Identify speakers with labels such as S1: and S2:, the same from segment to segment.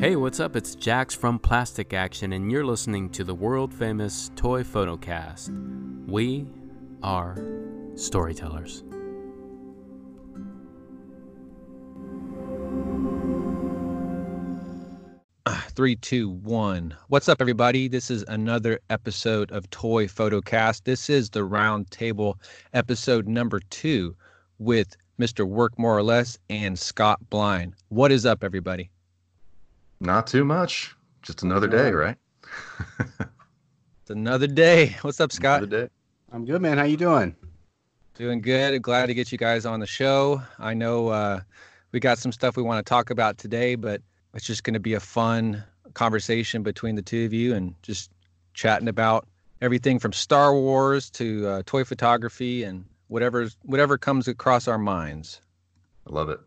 S1: Hey, what's up? It's Jax from Plastic Action, and you're listening to the world famous Toy Photocast. We are storytellers.
S2: Ah, three, two, one. What's up, everybody? This is another episode of Toy Photocast. This is the round table episode number two with Mr. Work More or Less and Scott Blind. What is up, everybody?
S3: Not too much. Just another day, right?
S2: It's another day. What's up, Scott?
S3: Another day.
S4: I'm good, man. How you doing?
S2: Doing good. Glad to get you guys on the show. I know uh, we got some stuff we want to talk about today, but it's just going to be a fun conversation between the two of you and just chatting about everything from Star Wars to uh, toy photography and whatever whatever comes across our minds.
S3: I love it.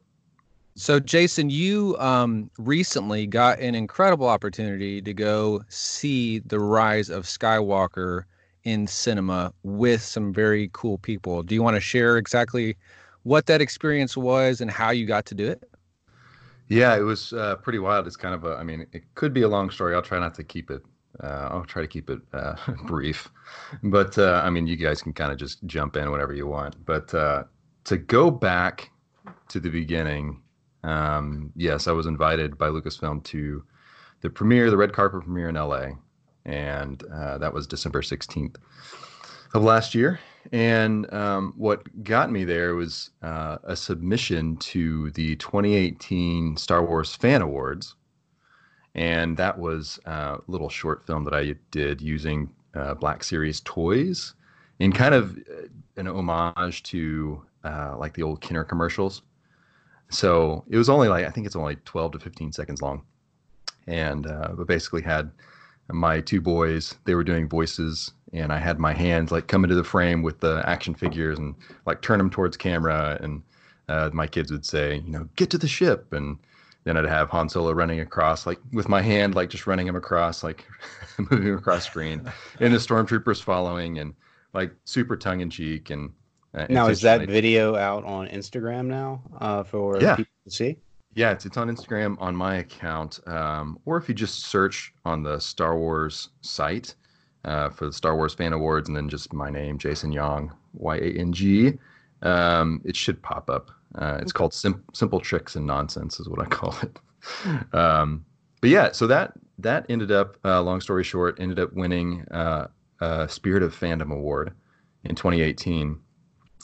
S2: So, Jason, you um, recently got an incredible opportunity to go see the rise of Skywalker in cinema with some very cool people. Do you want to share exactly what that experience was and how you got to do it?
S3: Yeah, it was uh, pretty wild. It's kind of a, I mean, it could be a long story. I'll try not to keep it, uh, I'll try to keep it uh, brief. But uh, I mean, you guys can kind of just jump in whenever you want. But uh, to go back to the beginning, um, yes, I was invited by Lucasfilm to the premiere, the red carpet premiere in LA. And uh, that was December 16th of last year. And um, what got me there was uh, a submission to the 2018 Star Wars Fan Awards. And that was a little short film that I did using uh, Black Series toys in kind of uh, an homage to uh, like the old Kenner commercials. So it was only like, I think it's only 12 to 15 seconds long. And uh, but basically had my two boys, they were doing voices and I had my hands like come into the frame with the action figures and like turn them towards camera. And uh, my kids would say, you know, get to the ship. And then I'd have Han Solo running across, like with my hand, like just running him across, like moving across screen, and the stormtroopers following, and like super tongue in cheek. And
S4: uh, now is that video out on Instagram now uh, for
S3: yeah.
S4: people to see?
S3: Yeah, it's, it's on Instagram on my account, um, or if you just search on the Star Wars site uh, for the Star Wars Fan Awards, and then just my name, Jason Yang, Y A N G, um, it should pop up. Uh, it's okay. called Sim- "Simple Tricks and Nonsense," is what I call it. um, but yeah, so that that ended up, uh, long story short, ended up winning uh, a Spirit of Fandom Award in 2018,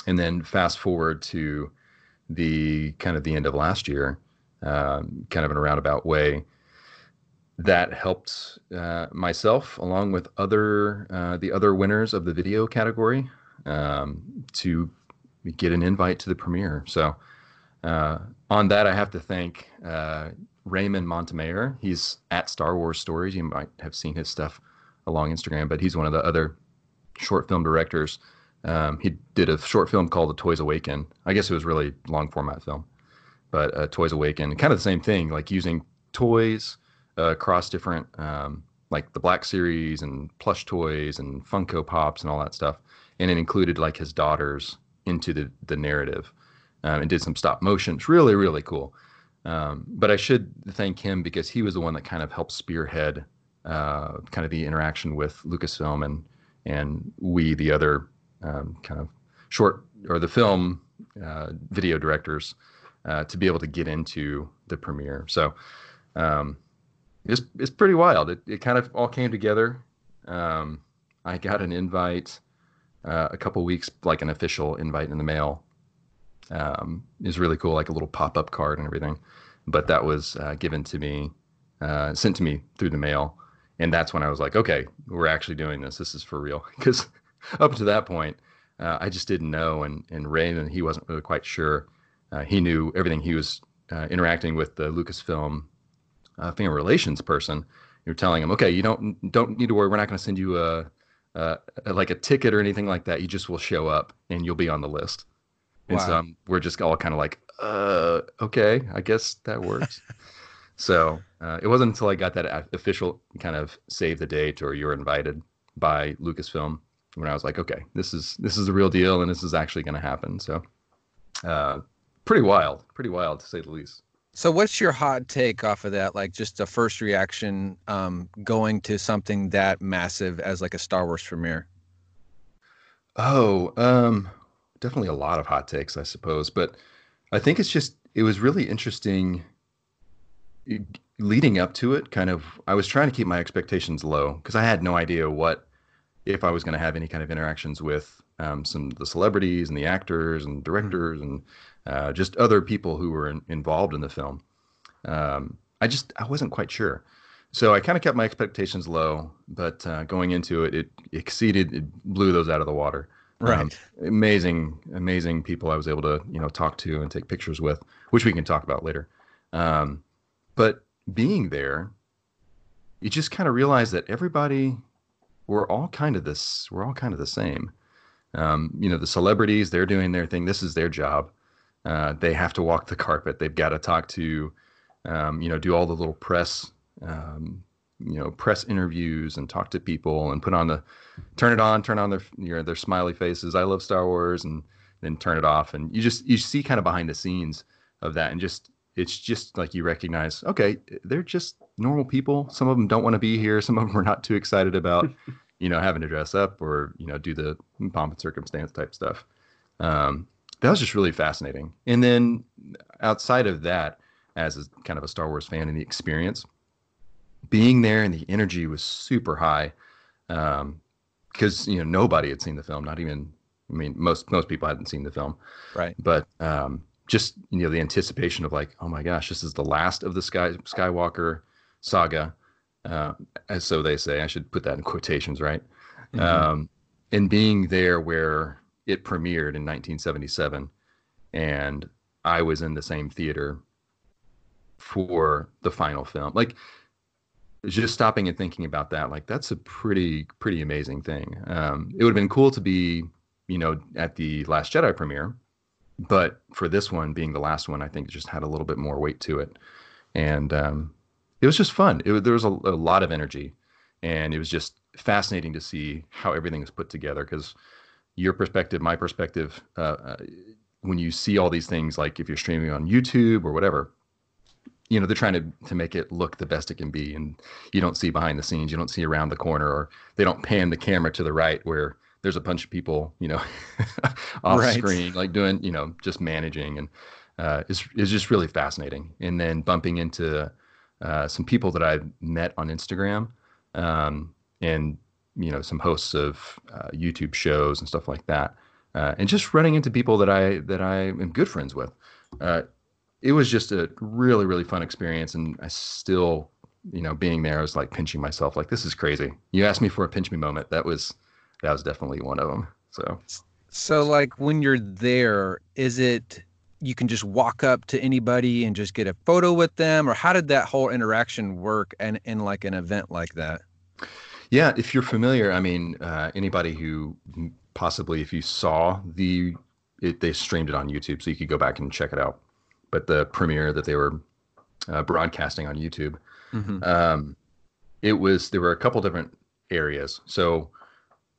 S3: and then fast forward to the kind of the end of last year, um, kind of in a roundabout way that helped uh, myself along with other uh, the other winners of the video category um, to get an invite to the premiere. So uh, on that, I have to thank uh, Raymond Montemayor. He's at Star Wars Stories. You might have seen his stuff along Instagram, but he's one of the other short film directors. Um, he did a short film called The Toys Awaken. I guess it was really long format film, but uh, Toys Awaken, kind of the same thing, like using toys uh, across different um, like the Black Series and plush toys and Funko Pops and all that stuff, and it included like his daughters into the the narrative, um, and did some stop motion. It's really really cool. Um, but I should thank him because he was the one that kind of helped spearhead uh, kind of the interaction with Lucasfilm and and we the other um, kind of short or the film uh, video directors uh, to be able to get into the premiere. So um, it's it's pretty wild. It it kind of all came together. Um, I got an invite uh, a couple weeks, like an official invite in the mail. Um, is really cool, like a little pop up card and everything. But that was uh, given to me, uh, sent to me through the mail, and that's when I was like, okay, we're actually doing this. This is for real. Because up to that point, uh, I just didn't know, and and Raymond he wasn't really quite sure. Uh, he knew everything. He was uh, interacting with the Lucasfilm uh, family relations person, you're telling him, okay, you don't don't need to worry. We're not going to send you a, a, a, like a ticket or anything like that. You just will show up and you'll be on the list. And so um, we're just all kind of like, uh, okay, I guess that works. so uh, it wasn't until I got that official kind of save the date or you're invited by Lucasfilm when I was like, okay, this is this is the real deal and this is actually going to happen. So uh, pretty wild, pretty wild to say the least.
S2: So, what's your hot take off of that? Like, just a first reaction um, going to something that massive as like a Star Wars premiere?
S3: Oh, um, definitely a lot of hot takes, I suppose. But I think it's just it was really interesting leading up to it. Kind of, I was trying to keep my expectations low because I had no idea what if I was going to have any kind of interactions with um, some of the celebrities and the actors and directors and uh, just other people who were in, involved in the film. Um, I just I wasn't quite sure. So I kind of kept my expectations low, but uh, going into it, it exceeded, it blew those out of the water.
S2: Right. Um,
S3: amazing, amazing people I was able to, you know, talk to and take pictures with, which we can talk about later. Um, but being there, you just kind of realize that everybody, we're all kind of this, we're all kind of the same. Um, you know, the celebrities, they're doing their thing. This is their job. Uh, they have to walk the carpet. They've got to talk to, um, you know, do all the little press um, you know press interviews and talk to people and put on the turn it on turn on their you know, their smiley faces i love star wars and then turn it off and you just you see kind of behind the scenes of that and just it's just like you recognize okay they're just normal people. Some of them don't want to be here. Some of them are not too excited about you know having to dress up or you know do the pomp and circumstance type stuff. Um, that was just really fascinating. And then outside of that as a, kind of a star wars fan and the experience being there and the energy was super high because um, you know nobody had seen the film not even i mean most most people hadn't seen the film.
S2: Right.
S3: But um, just you know the anticipation of like oh my gosh this is the last of the sky skywalker saga uh, as so they say i should put that in quotations right mm-hmm. um, and being there where it premiered in 1977 and i was in the same theater for the final film like just stopping and thinking about that, like that's a pretty pretty amazing thing. Um, it would have been cool to be, you know, at the Last Jedi premiere, but for this one being the last one, I think it just had a little bit more weight to it, and um, it was just fun. It, there was a, a lot of energy, and it was just fascinating to see how everything was put together because your perspective, my perspective, uh, uh, when you see all these things, like if you're streaming on YouTube or whatever, you know they're trying to to make it look the best it can be and you don't see behind the scenes you don't see around the corner or they don't pan the camera to the right where there's a bunch of people you know off right. screen like doing you know just managing and uh, it's, it's just really fascinating. And then bumping into uh, some people that i've met on instagram um, and you know some hosts of uh, youtube shows and stuff like that uh, and just running into people that i that i am good friends with. Uh, it was just a really really fun experience and i still you know being there i was like pinching myself like this is crazy. You asked me for a pinch me moment. That was that was definitely one of them so
S2: so like when you're there is it you can just walk up to anybody and just get a photo with them or how did that whole interaction work and in like an event like that
S3: yeah if you're familiar i mean uh, anybody who possibly if you saw the it, they streamed it on youtube so you could go back and check it out but the premiere that they were uh, broadcasting on YouTube. Mm-hmm. Um, it was there were a couple different areas. So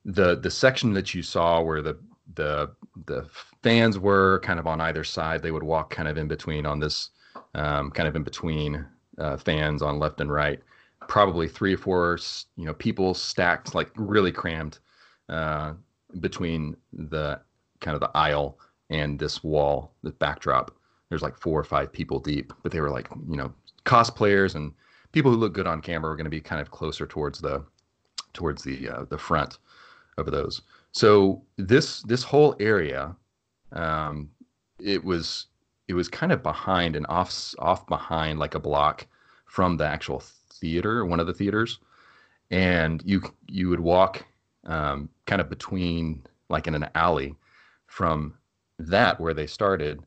S3: the the section that you saw where the the the fans were kind of on either side, they would walk kind of in between on this um, kind of in between uh, fans on left and right. Probably three or four you know people stacked like really crammed uh, between the kind of the aisle and this wall, the backdrop there's like four or five people deep, but they were like, you know, cosplayers and people who look good on camera were going to be kind of closer towards the towards the uh, the front of those. So this this whole area, um, it was it was kind of behind and off off behind like a block from the actual theater, one of the theaters, and you you would walk um, kind of between like in an alley from that where they started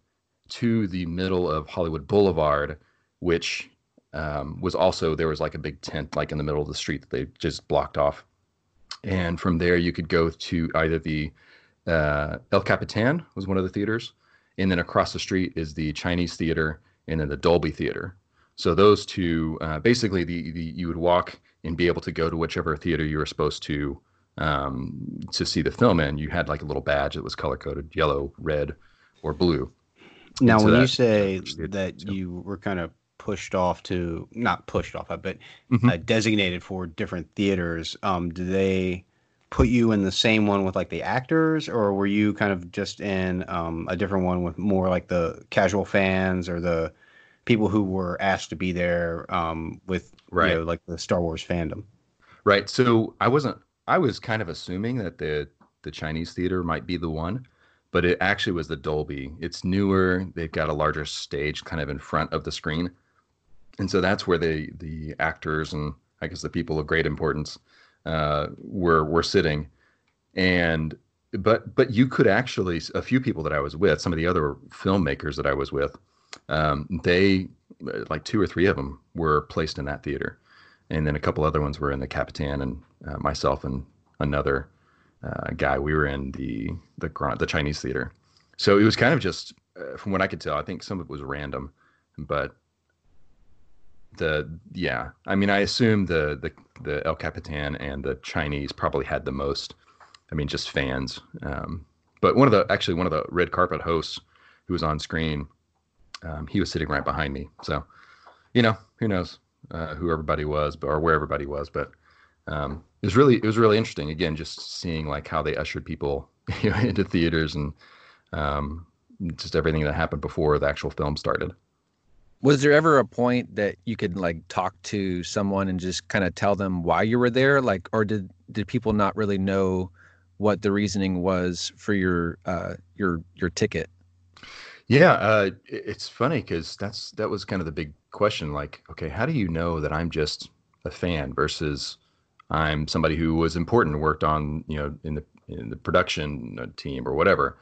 S3: to the middle of Hollywood Boulevard, which um, was also there was like a big tent like in the middle of the street that they just blocked off, and from there you could go to either the uh, El Capitan was one of the theaters, and then across the street is the Chinese Theater and then the Dolby Theater. So those two, uh, basically, the, the you would walk and be able to go to whichever theater you were supposed to um, to see the film in. You had like a little badge that was color coded, yellow, red, or blue
S4: Now, when you say that you were kind of pushed off to not pushed off, but
S3: Mhm.
S4: uh, designated for different theaters, um, do they put you in the same one with like the actors, or were you kind of just in um, a different one with more like the casual fans or the people who were asked to be there um, with
S3: Right.
S4: you know, like the Star Wars fandom?
S3: Right. So I wasn't. I was kind of assuming that the the Chinese theater might be the one, but it actually was the Dolby. It's newer. They've got a larger stage, kind of in front of the screen, and so that's where the the actors and I guess the people of great importance uh, were were sitting, and but but you could actually a few people that I was with, some of the other filmmakers that I was with, um, they like two or three of them were placed in that theater and then a couple other ones were in the Capitan, and uh, myself and another uh, guy. We were in the the the Chinese theater, so it was kind of just uh, from what I could tell. I think some of it was random, but the yeah, I mean, I assume the the the El Capitan and the Chinese probably had the most. I mean, just fans. Um, but one of the actually one of the red carpet hosts who was on screen, um, he was sitting right behind me. So, you know, who knows? uh, who everybody was, or where everybody was. But um, it was really it was really interesting. Again, just seeing like how they ushered people you know, into theaters and um, just everything that happened before the actual film started.
S2: Was there ever a point that you could like talk to someone and just kind of tell them why you were there, like, or did did people not really know what the reasoning was for your uh, your your ticket?
S3: Yeah, uh, it's funny because that's that was kind of the big question. Like, okay, how do you know that I'm just a fan versus I'm somebody who was important, worked on you know in the in the production uh, team or whatever.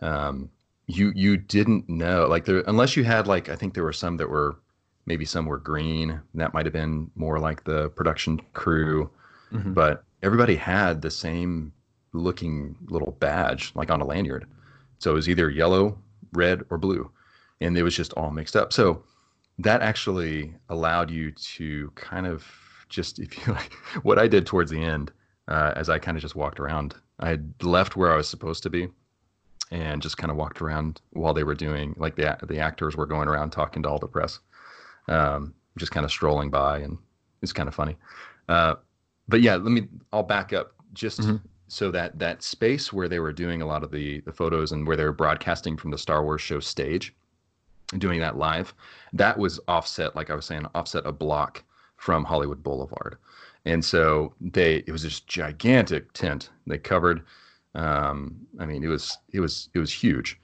S3: Um, you you didn't know like there unless you had like I think there were some that were maybe some were green. And that might have been more like the production crew,
S2: Mhm.
S3: but everybody had the same looking little badge like on a lanyard. So it was either yellow, red, or blue, and it was just all mixed up. So that actually allowed you to kind of just if you like what I did towards the end uh, as I kind of just walked around. I had left where I was supposed to be and just kind of walked around while they were doing like the the actors were going around talking to all the press, um, just kind of strolling by, and it's kind of funny. Uh, but yeah, let me. I'll back up just
S2: Mhm.
S3: so that that space where they were doing a lot of the the photos and where they were broadcasting from the Star Wars show stage, doing that live, that was offset, like I was saying, offset a block from Hollywood Boulevard, and so they it was this gigantic tent they covered. Um, I mean, it was it was it was huge,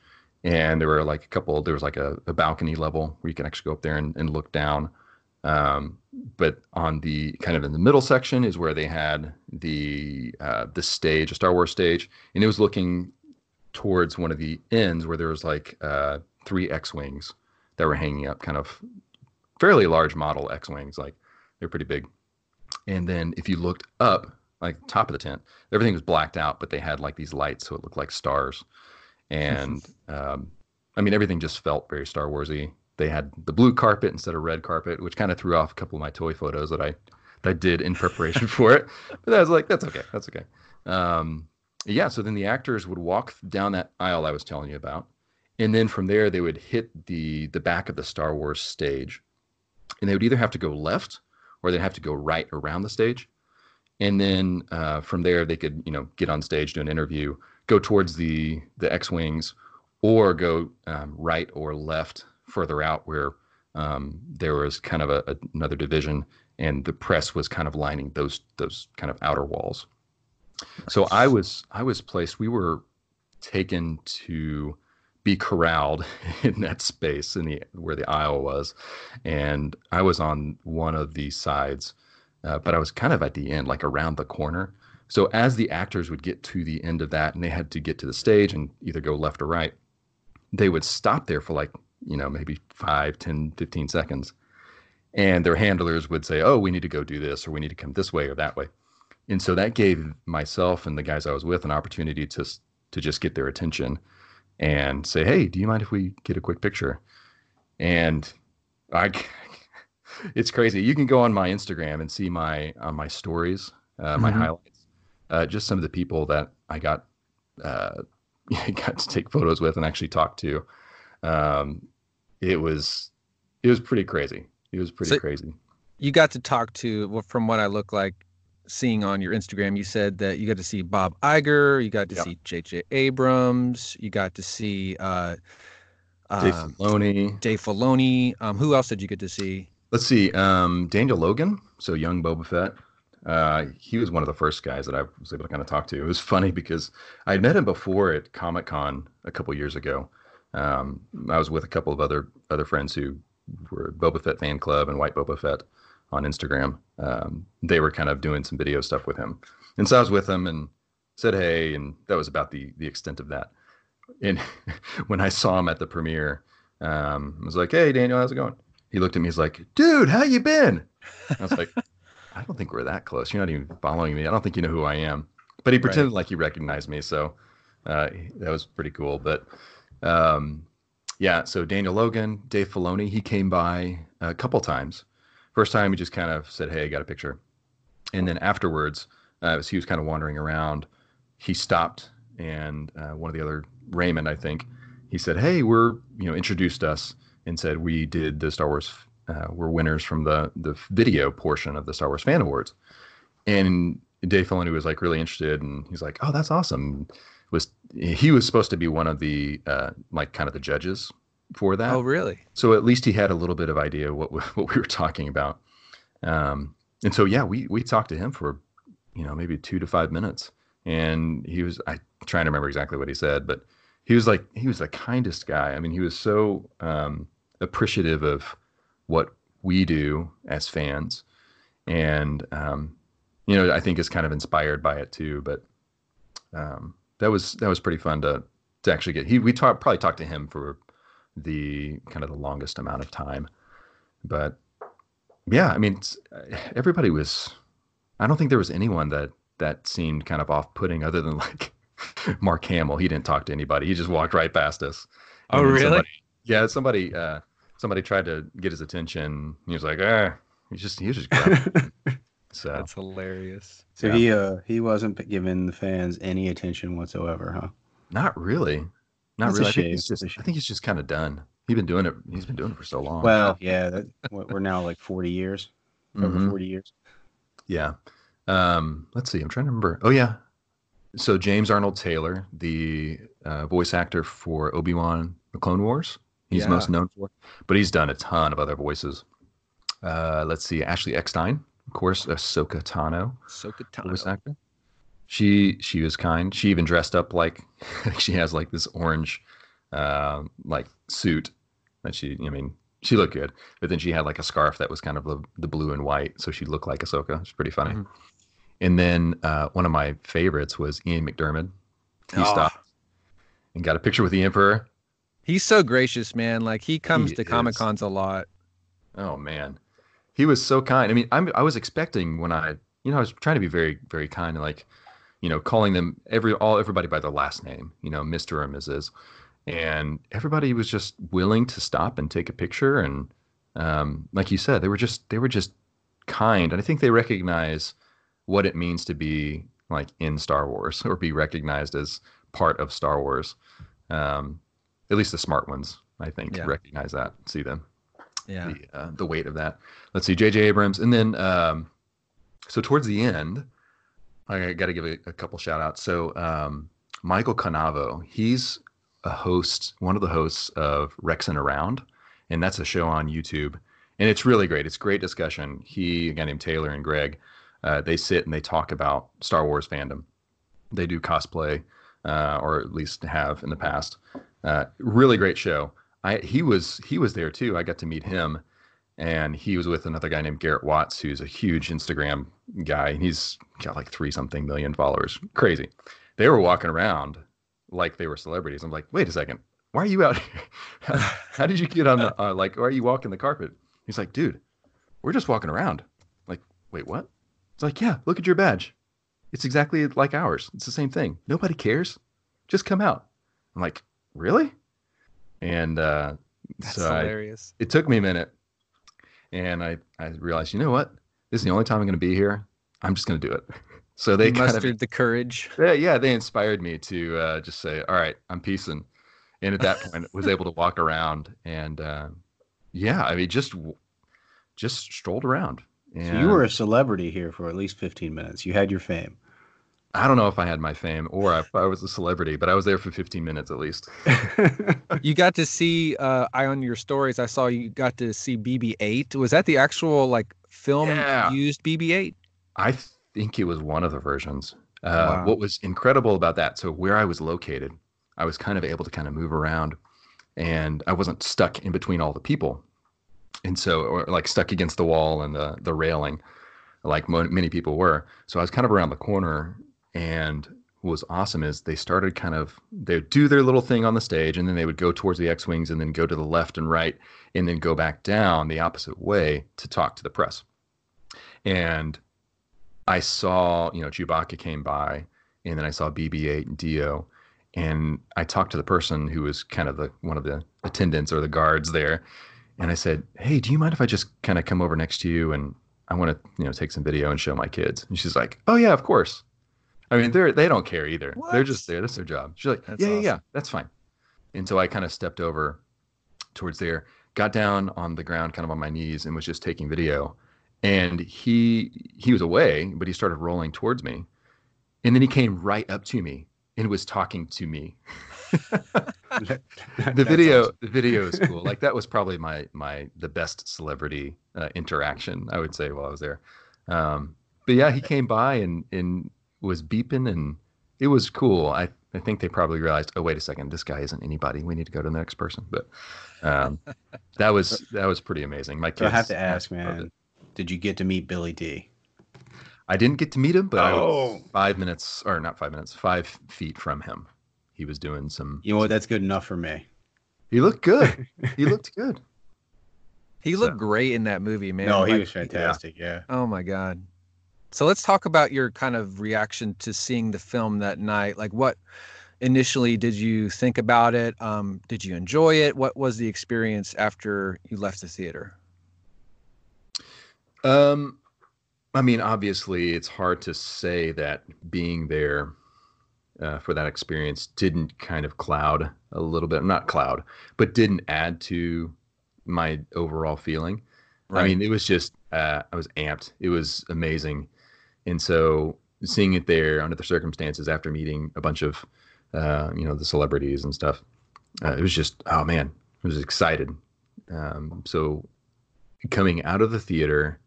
S3: and there were like a couple. There was like a, a balcony level where you can actually go up there and, and look down. Um, but on the kind of in the middle section is where they had the uh, the stage, a Star Wars stage, and it was looking towards one of the ends where there was like uh, three X-wings that were hanging up, kind of fairly large model X-wings, like they're pretty big. And then if you looked up, like top of the tent, everything was blacked out, but they had like these lights, so it looked like stars. And um, I mean, everything just felt very Star Warsy. They had the blue carpet instead of red carpet, which kind of threw off a couple of my toy photos that I that I did in preparation for it. But I was like, that's okay, that's okay. Um, yeah. So then the actors would walk down that aisle I was telling you about, and then from there they would hit the the back of the Star Wars stage, and they would either have to go left or they'd have to go right around the stage and then uh, from there they could you know get on stage do an interview go towards the the x-wings or go um, right or left further out where um, there was kind of a, a- another division and the press was kind of lining those those kind of outer walls. So i was i was placed we were taken to be corralled in that space in the where the aisle was. And i was on one of the sides uh, but I was kind of at the end, like around the corner. So as the actors would get to the end of that and they had to get to the stage and either go left or right, they would stop there for like, you know, maybe 5, 10, 15 seconds. And their handlers would say, oh, we need to go do this or we need to come this way or that way. And so that gave myself and the guys I was with an opportunity to, to just get their attention and say, hey, do you mind if we get a quick picture? And I, it's crazy. You can go on my Instagram and see my on my stories, uh, my
S2: Mhm.
S3: highlights, uh, just some of the people that I got uh, got to take photos with and actually talk to. Um, it was it was pretty crazy. It was pretty
S2: So-
S3: crazy.
S2: You got to talk to, well, from what I look like seeing on your Instagram, you said that you got to see Bob Iger, you got to
S3: Yep.
S2: see J.J. Abrams, you got to see uh,
S3: Dave
S2: um, Dave Filoni. Um, who else did you get to see?
S3: Let's see. Um, Daniel Logan, so young Boba Fett. Uh, he was one of the first guys that I was able to kind of talk to. It was funny because I had met him before at Comic Con a couple years ago. Um, I was with a couple of other other friends who were Boba Fett fan club and White Boba Fett on Instagram. Um, they were kind of doing some video stuff with him, and so I was with him and said hey, and that was about the the extent of that. And when I saw him at the premiere, um, I was like, "Hey, Daniel, how's it going?" He looked at me. He's like, "Dude, how you been?" I was like, "I don't think we're that close. You're not even following me. I don't think you know who I am." But he
S2: Right.
S3: pretended like he recognized me, so uh, that was pretty cool. But um, yeah, so Daniel Logan, Dave Filoni, he came by a couple times. First time, he just kind of said, "Hey, I got a picture," and then afterwards, uh, as he was kind of wandering around, he stopped, and uh, one of the other Raymond, I think, he said, "Hey, we're you know introduced us and said we did the Star Wars, uh, we're winners from the the video portion of the Star Wars Fan Awards," and Dave Filoni was like really interested, and he's like, "Oh, that's awesome." Was he was supposed to be one of the uh, like kind of the judges for that?
S2: Oh, really?
S3: so at least he had a little bit of idea what we- what we were talking about. Um, and so yeah, we we talked to him for you know maybe two to five minutes, and he was I trying to remember exactly what he said, but he was like he was the kindest guy. I mean, he was so um, appreciative of what we do as fans, and um, you know I think is kind of inspired by it too. But um, that was that was pretty fun to to actually get. He we probably talked to him for the kind of the longest amount of time. But yeah, I mean, everybody was. I don't think there was anyone that that seemed kind of off-putting, other than like Mark Hamill. He didn't talk to anybody. He just walked right past us.
S2: Oh,
S3: And then
S2: really?
S3: somebody- yeah, somebody uh, somebody tried to get his attention. He was like, ah, he's just he was just grumpy. so
S2: That's hilarious.
S4: So
S3: Yeah.
S4: he uh he wasn't p- giving the fans any attention whatsoever, huh?
S3: not really, not
S4: That's a
S3: really. I think he's
S4: shame.
S3: just
S4: That's
S3: think he's just kind of done. He's been doing it. He's been doing it for so long.
S4: Well, yeah, that, we're now like forty years, over
S3: Mhm.
S4: forty years.
S3: Yeah. Um, let's see. I'm trying to remember. Oh yeah. So James Arnold Taylor, the uh, voice actor for Obi Wan: The Clone Wars, he's
S2: Yeah.
S3: most known for, but he's done a ton of other voices. Uh, let's see. Ashley Eckstein, of course, Ahsoka Tano,
S2: Ahsoka
S3: voice actor. She she was kind. She even dressed up like she has like this orange, uh, like suit that she. I mean, she looked good, but then she had like a scarf that was kind of the, the blue and white, so she looked like Ahsoka. It's pretty funny.
S2: Mhm.
S3: And then uh, one of my favorites was Ian McDiarmid. He
S2: Oh.
S3: stopped and got a picture with the Emperor.
S2: He's so gracious, man. Like he comes
S3: He
S2: to. Comic Cons a lot.
S3: Oh man, he was so kind. I mean, I'm, I was expecting when I, you know, I was trying to be very, very kind and like, you know, calling them every all everybody by their last name, you know, Mister or Mrs. And everybody was just willing to stop and take a picture. And um, like you said, they were just they were just kind, and I think they recognize what it means to be like in Star Wars or be recognized as part of Star Wars. Um, at least the smart ones, I think,
S2: Yeah.
S3: recognize that, see them
S2: Yeah.
S3: the uh, the weight of that. Let's see, J.J. Abrams, and then um, so towards the end, I got to give a, a couple shout outs. So um, Michael Canavo, he's a host, one of the hosts of Rex and Around, and that's a show on YouTube, and it's really great. It's great discussion. He, a guy named Taylor and Greg, uh, they sit and they talk about Star Wars fandom. They do cosplay, uh, or at least have in the past. Uh, really great show. I he was he was there too. I got to meet him, and he was with another guy named Garrett Watts, who's a huge Instagram guy. He's got like three something million followers. Crazy. They were walking around like they were celebrities. I'm like, wait a second, why are you out here? How, did you get on the uh, like? Why are you walking the carpet? He's like, dude, we're just walking around. Like, wait, what? It's like, yeah, look at your badge. It's exactly like ours. It's the same thing. Nobody cares. Just come out. I'm like, really? And uh,
S2: That's
S3: so I, it took me a minute, and I I realized, you know what? This is the only time I'm going to be here. I'm just going to do it. So they
S2: He
S3: kind
S2: mustered
S3: of
S2: the courage.
S3: yeah, yeah they inspired me to uh, just say, all right, I'm peacing. and at that point was able to walk around and uh, yeah, I mean just just strolled around.
S4: And so you were a celebrity here for at least 15 minutes. You had your fame.
S3: I don't know if I had my fame or if I was a celebrity, but I was there for 15 minutes at least.
S2: you got to see, uh, I on your stories, I saw you got to see BB-8. Was that the actual like film yeah. used BB-8?
S3: I think it was one of the versions. Uh, wow. What was incredible about that? So where I was located, I was kind of able to kind of move around, and I wasn't stuck in between all the people, and so or like stuck against the wall and the the railing, like mo- many people were. So I was kind of around the corner and what was awesome is they started kind of they would do their little thing on the stage and then they would go towards the X-wings and then go to the left and right and then go back down the opposite way to talk to the press. And I saw, you know, Chewbacca came by and then I saw BB-8 and D-O and I talked to the person who was kind of the one of the attendants or the guards there and I said, "Hey, do you mind if I just kind of come over next to you and I want to, you know, take some video and show my kids?" And she's like, "Oh yeah, of course." I mean, they're they don't care either. What? They're just there. That's their job. She's like, that's yeah, awesome. yeah, yeah, that's fine. And so I kind of stepped over towards there, got down on the ground, kind of on my knees, and was just taking video. And he he was away, but he started rolling towards me, and then he came right up to me and was talking to me. the video awesome. the video is cool. Like that was probably my my the best celebrity uh, interaction I would say while I was there. Um, but yeah, he came by and and was beeping and it was cool. I, I think they probably realized, oh wait a second, this guy isn't anybody. We need to go to the next person. But um, that was that was pretty amazing. My kids.
S4: So I have to ask, man, did you get to meet Billy Dee?
S3: I didn't get to meet him, but oh. I was five minutes or not five minutes, five feet from him. He was doing some.
S4: You know what? That's good enough for me.
S3: He looked good. he looked good.
S2: He looked so. great in that movie, man.
S4: No, he like, was fantastic. Yeah. yeah.
S2: Oh my god. So let's talk about your kind of reaction to seeing the film that night. Like, what initially did you think about it? Um, did you enjoy it? What was the experience after you left the theater?
S3: Um, I mean, obviously, it's hard to say that being there uh, for that experience didn't kind of cloud a little bit, not cloud, but didn't add to my overall feeling. Right. I mean, it was just uh, I was amped. It was amazing. And so seeing it there under the circumstances after meeting a bunch of, uh, you know, the celebrities and stuff, uh, it was just, oh man, I was excited. Um, so coming out of the theater,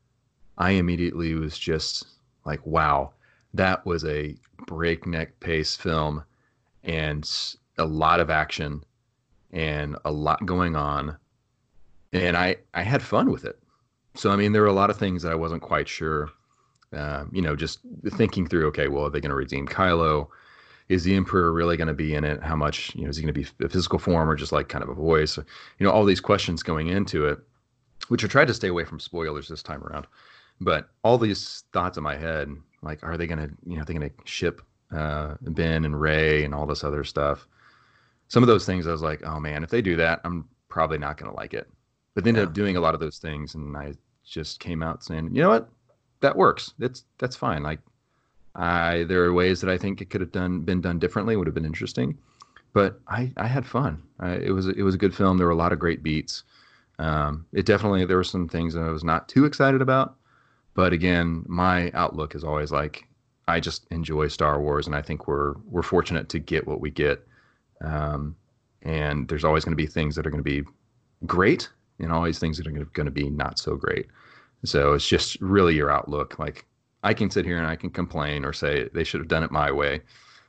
S3: I immediately was just like, wow, that was a breakneck pace film and a lot of action and a lot going on. And I, I had fun with it. So, I mean, there were a lot of things that I wasn't quite sure uh, you know, just thinking through, okay, well, are they going to redeem Kylo? Is the Emperor really going to be in it? How much, you know, is he going to be a physical form or just like kind of a voice? You know, all these questions going into it, which I tried to stay away from spoilers this time around. But all these thoughts in my head, like, are they going to, you know, are they going to ship uh, Ben and Rey and all this other stuff? Some of those things, I was like, oh man, if they do that, I'm probably not going to like it. But they ended yeah. up doing a lot of those things, and I just came out saying, you know what, that works. That's that's fine. Like I there are ways that I think it could have done been done differently, would have been interesting. But I I had fun. I, it was it was a good film. There were a lot of great beats. Um, it definitely there were some things that I was not too excited about, but again, my outlook is always like I just enjoy Star Wars, and I think we're we're fortunate to get what we get. Um, and there's always going to be things that are going to be great, and always things that are going to be not so great. So it's just really your outlook. Like I can sit here and I can complain or say they should have done it my way,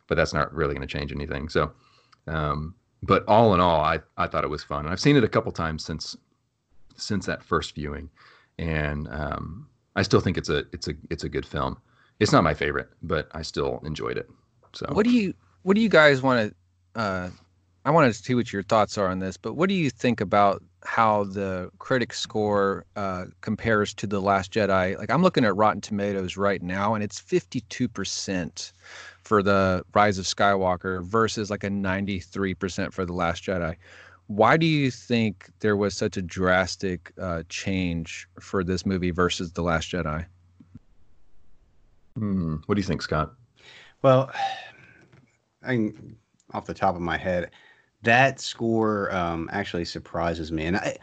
S3: but that's not really going to change anything. So, um, but all in all, I, I thought it was fun. And I've seen it a couple times since since that first viewing, and um, I still think it's a it's a it's a good film. It's not my favorite, but I still enjoyed it. So,
S2: what do you what do you guys want to? Uh, I want to see what your thoughts are on this, but what do you think about how the critic score uh, compares to the Last Jedi. Like I'm looking at Rotten Tomatoes right now, and it's 52% for the Rise of Skywalker versus like a 93% for the Last Jedi. Why do you think there was such a drastic uh, change for this movie versus the Last Jedi?
S3: Hmm. What do you think, Scott?
S4: Well, I off the top of my head, that score um, actually surprises me, and I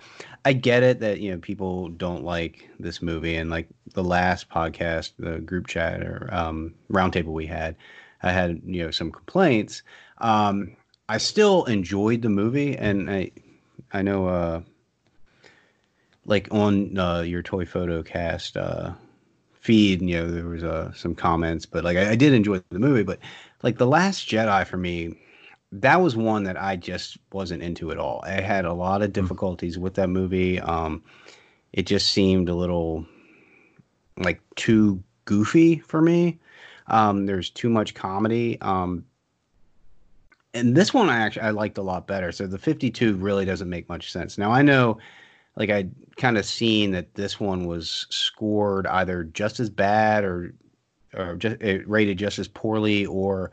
S4: I get it that you know people don't like this movie, and like the last podcast, the group chat or um, roundtable we had, I had you know some complaints. Um, I still enjoyed the movie, and I I know uh, like on uh, your toy photo cast uh, feed, you know there was uh, some comments, but like I, I did enjoy the movie, but like the Last Jedi for me that was one that I just wasn't into at all. I had a lot of hmm. difficulties with that movie. Um, it just seemed a little like too goofy for me. Um, there's too much comedy. Um, and this one I actually I liked a lot better. So the 52 really doesn't make much sense. Now I know, like I kind of seen that this one was scored either just as bad or or just rated just as poorly or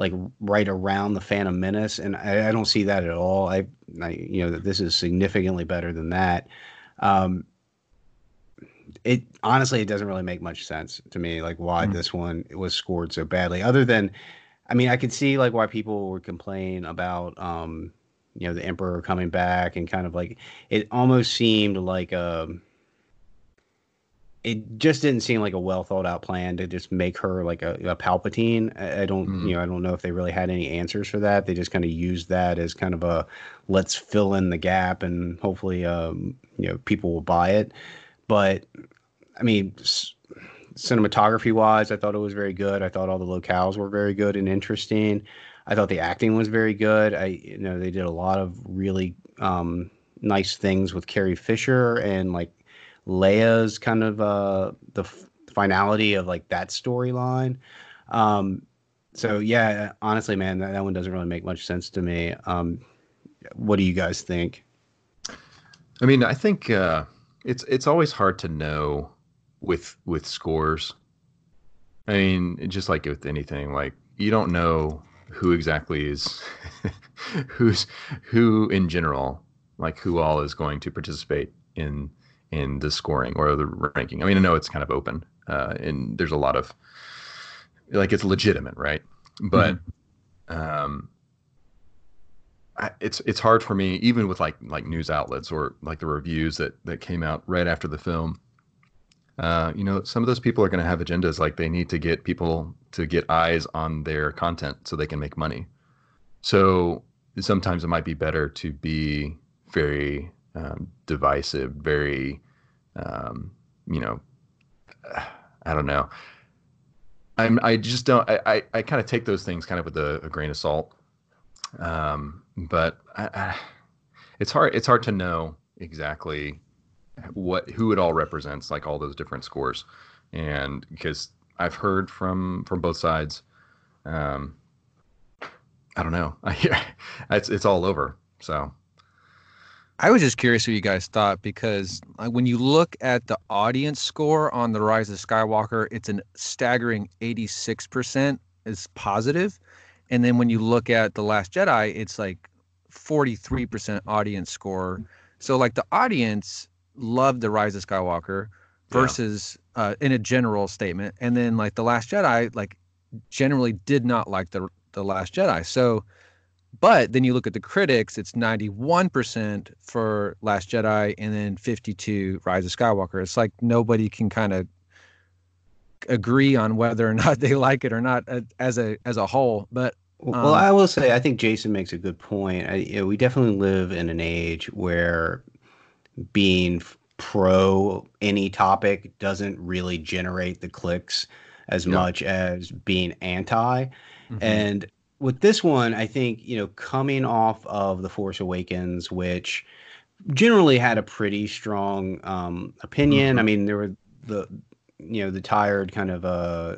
S4: like right around the Phantom Menace, and I, I don't see that at all. I, I, you know, that this is significantly better than that. Um, it honestly, it doesn't really make much sense to me, like why mm. this one was scored so badly. Other than, I mean, I could see like why people would complain about, um, you know, the Emperor coming back and kind of like it almost seemed like a um, it just didn't seem like a well thought out plan to just make her like a, a Palpatine. I, I don't, mm. you know, I don't know if they really had any answers for that. They just kind of used that as kind of a let's fill in the gap and hopefully, um, you know, people will buy it. But I mean, s- cinematography wise, I thought it was very good. I thought all the locales were very good and interesting. I thought the acting was very good. I, you know, they did a lot of really um, nice things with Carrie Fisher and like Leia's kind of uh, the f- finality of like that storyline. Um, so yeah, honestly, man, that, that one doesn't really make much sense to me. Um, what do you guys think?
S3: I mean, I think uh, it's it's always hard to know with with scores. I mean, just like with anything, like you don't know who exactly is who's who in general, like who all is going to participate in in the scoring or the ranking. I mean, I know it's kind of open, uh, and there's a lot of like it's legitimate, right? But mm-hmm. um, I, it's it's hard for me, even with like like news outlets or like the reviews that that came out right after the film. Uh, you know, some of those people are going to have agendas like they need to get people to get eyes on their content so they can make money. So sometimes it might be better to be very um, divisive, very, um, you know, I don't know. I'm, I just don't, I, I, I kind of take those things kind of with a, a grain of salt. Um, but I, I, it's hard, it's hard to know exactly what, who it all represents, like all those different scores. And because I've heard from, from both sides, um, I don't know. I, hear it's, it's all over. So
S2: I was just curious what you guys thought because when you look at the audience score on The Rise of Skywalker, it's a staggering 86% is positive. And then when you look at The Last Jedi, it's like 43% audience score. So, like, the audience loved The Rise of Skywalker versus yeah. uh, in a general statement. And then, like, The Last Jedi, like, generally did not like The, the Last Jedi. So, but then you look at the critics, it's 91% for Last Jedi and then 52 Rise of Skywalker. It's like nobody can kind of agree on whether or not they like it or not uh, as a as a whole. But
S4: um, well, I will say I think Jason makes a good point. I, you know, we definitely live in an age where being pro any topic doesn't really generate the clicks as yeah. much as being anti. Mm-hmm. And with this one, I think you know coming off of the Force Awakens, which generally had a pretty strong um, opinion. Mm-hmm. I mean, there were the you know the tired kind of uh,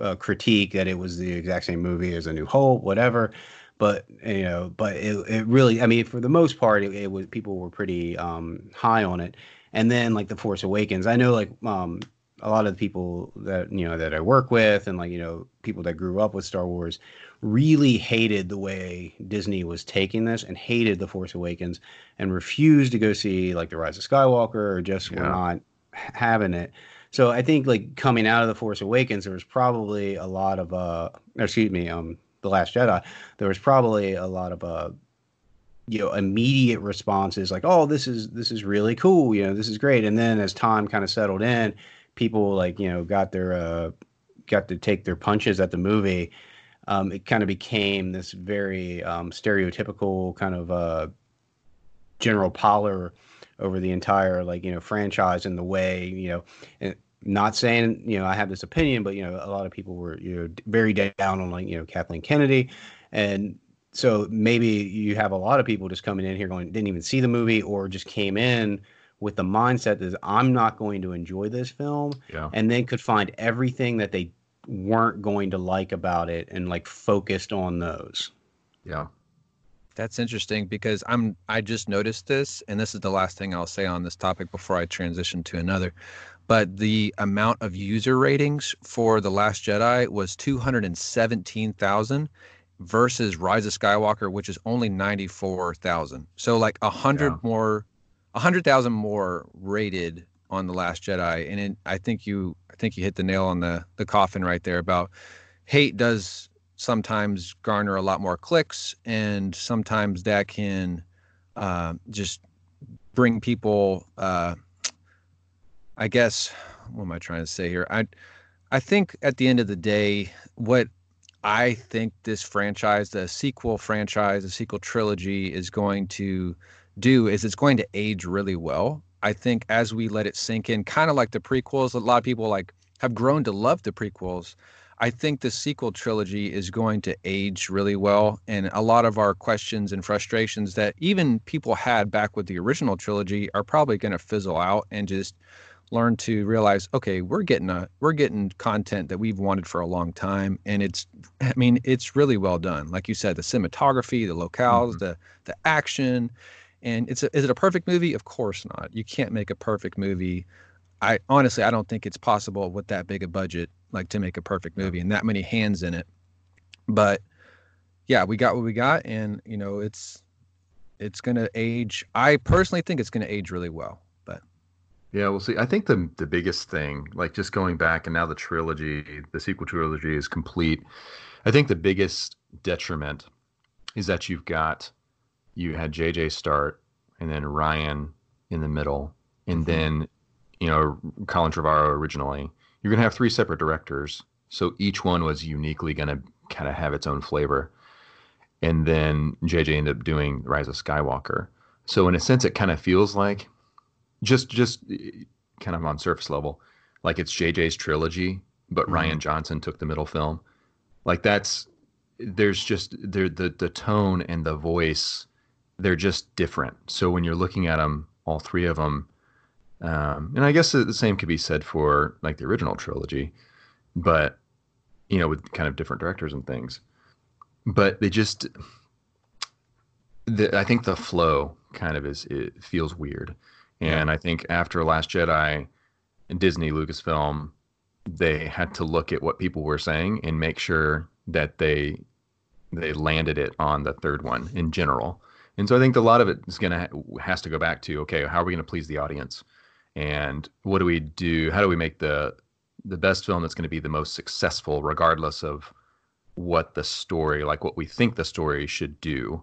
S4: uh, critique that it was the exact same movie as A New Hope, whatever. But you know, but it, it really, I mean, for the most part, it, it was people were pretty um, high on it. And then like the Force Awakens, I know like um, a lot of the people that you know that I work with, and like you know people that grew up with Star Wars really hated the way Disney was taking this and hated The Force Awakens and refused to go see like The Rise of Skywalker or just yeah. were not having it. So I think like coming out of The Force Awakens, there was probably a lot of uh excuse me, um The Last Jedi, there was probably a lot of uh you know immediate responses like oh this is this is really cool you know this is great. And then as time kind of settled in people like you know got their uh got to take their punches at the movie. Um it kind of became this very um stereotypical kind of uh general Poller over the entire like you know franchise and the way you know not saying you know I have this opinion but you know a lot of people were you know very down on like you know Kathleen Kennedy and so maybe you have a lot of people just coming in here going didn't even see the movie or just came in with the mindset that I'm not going to enjoy this film
S3: Yeah.
S4: and then could find everything that they weren't going to like about it and like focused on those.
S3: Yeah.
S2: That's interesting because I'm I just noticed this and this is the last thing I'll say on this topic before I transition to another. But the amount of user ratings for The Last Jedi was 217,000 versus Rise of Skywalker which is only 94,000. So like a 100
S3: Yeah.
S2: more a 100,000 more rated on The Last Jedi and it, I think you I think you hit the nail on the the coffin right there about hate does sometimes garner a lot more clicks and sometimes that can uh, just bring people uh, i guess what am i trying to say here i i think at the end of the day what i think this franchise the sequel franchise the sequel trilogy is going to do is it's going to age really well i think as we let it sink in kind of like the prequels a lot of people like have grown to love the prequels I think the sequel trilogy is going to age really well. And a lot of our questions and frustrations that even people had back with the original trilogy are probably going to fizzle out and just learn to realize, okay, we're getting a we're getting content that we've wanted for a long time. And it's I mean, it's really well done. Like you said, the cinematography, the locales,
S3: Mhm.
S2: the the action. And it's a, is it a perfect movie? Of course not. You can't make a perfect movie. I honestly I don't think it's possible with that big a budget like to make a perfect movie and that many hands in it. But yeah, we got what we got and you know, it's it's going to age I personally think it's going to age really well.
S3: Yeah, well, see, I think the the biggest thing, like just going back and now the trilogy, the sequel trilogy is complete. I think the biggest detriment is that you've got you had JJ start and then Rian in the middle, and
S2: Mhm.
S3: then you know Colin Trevorrow originally. You're gonna have three separate directors, so each one was uniquely gonna kind of have its own flavor. And then JJ ended up doing Rise of Skywalker. So in a sense, it kind of feels like just just eh, kind of on surface level, like it's JJ's trilogy, but
S2: Mhm.
S3: Rian Johnson took the middle film. Like that's there's just there the the tone and the voice, they're just different. So when you're looking at them, all three of them, um, and I guess the the same could be said for like the original trilogy, but you know with kind of different directors and things. But they just, the, I think the flow kind of is it feels weird. And I think after Last Jedi Disney Lucasfilm, they had to look at what people were saying and make sure that they they landed it on the third one in general. And so I think a lot of it is gonna ha- has to go back to okay, how are we gonna please the audience, and what do we do? How do we make the the best film that's going to be the most successful, regardless of what the story, like what we think the story should do,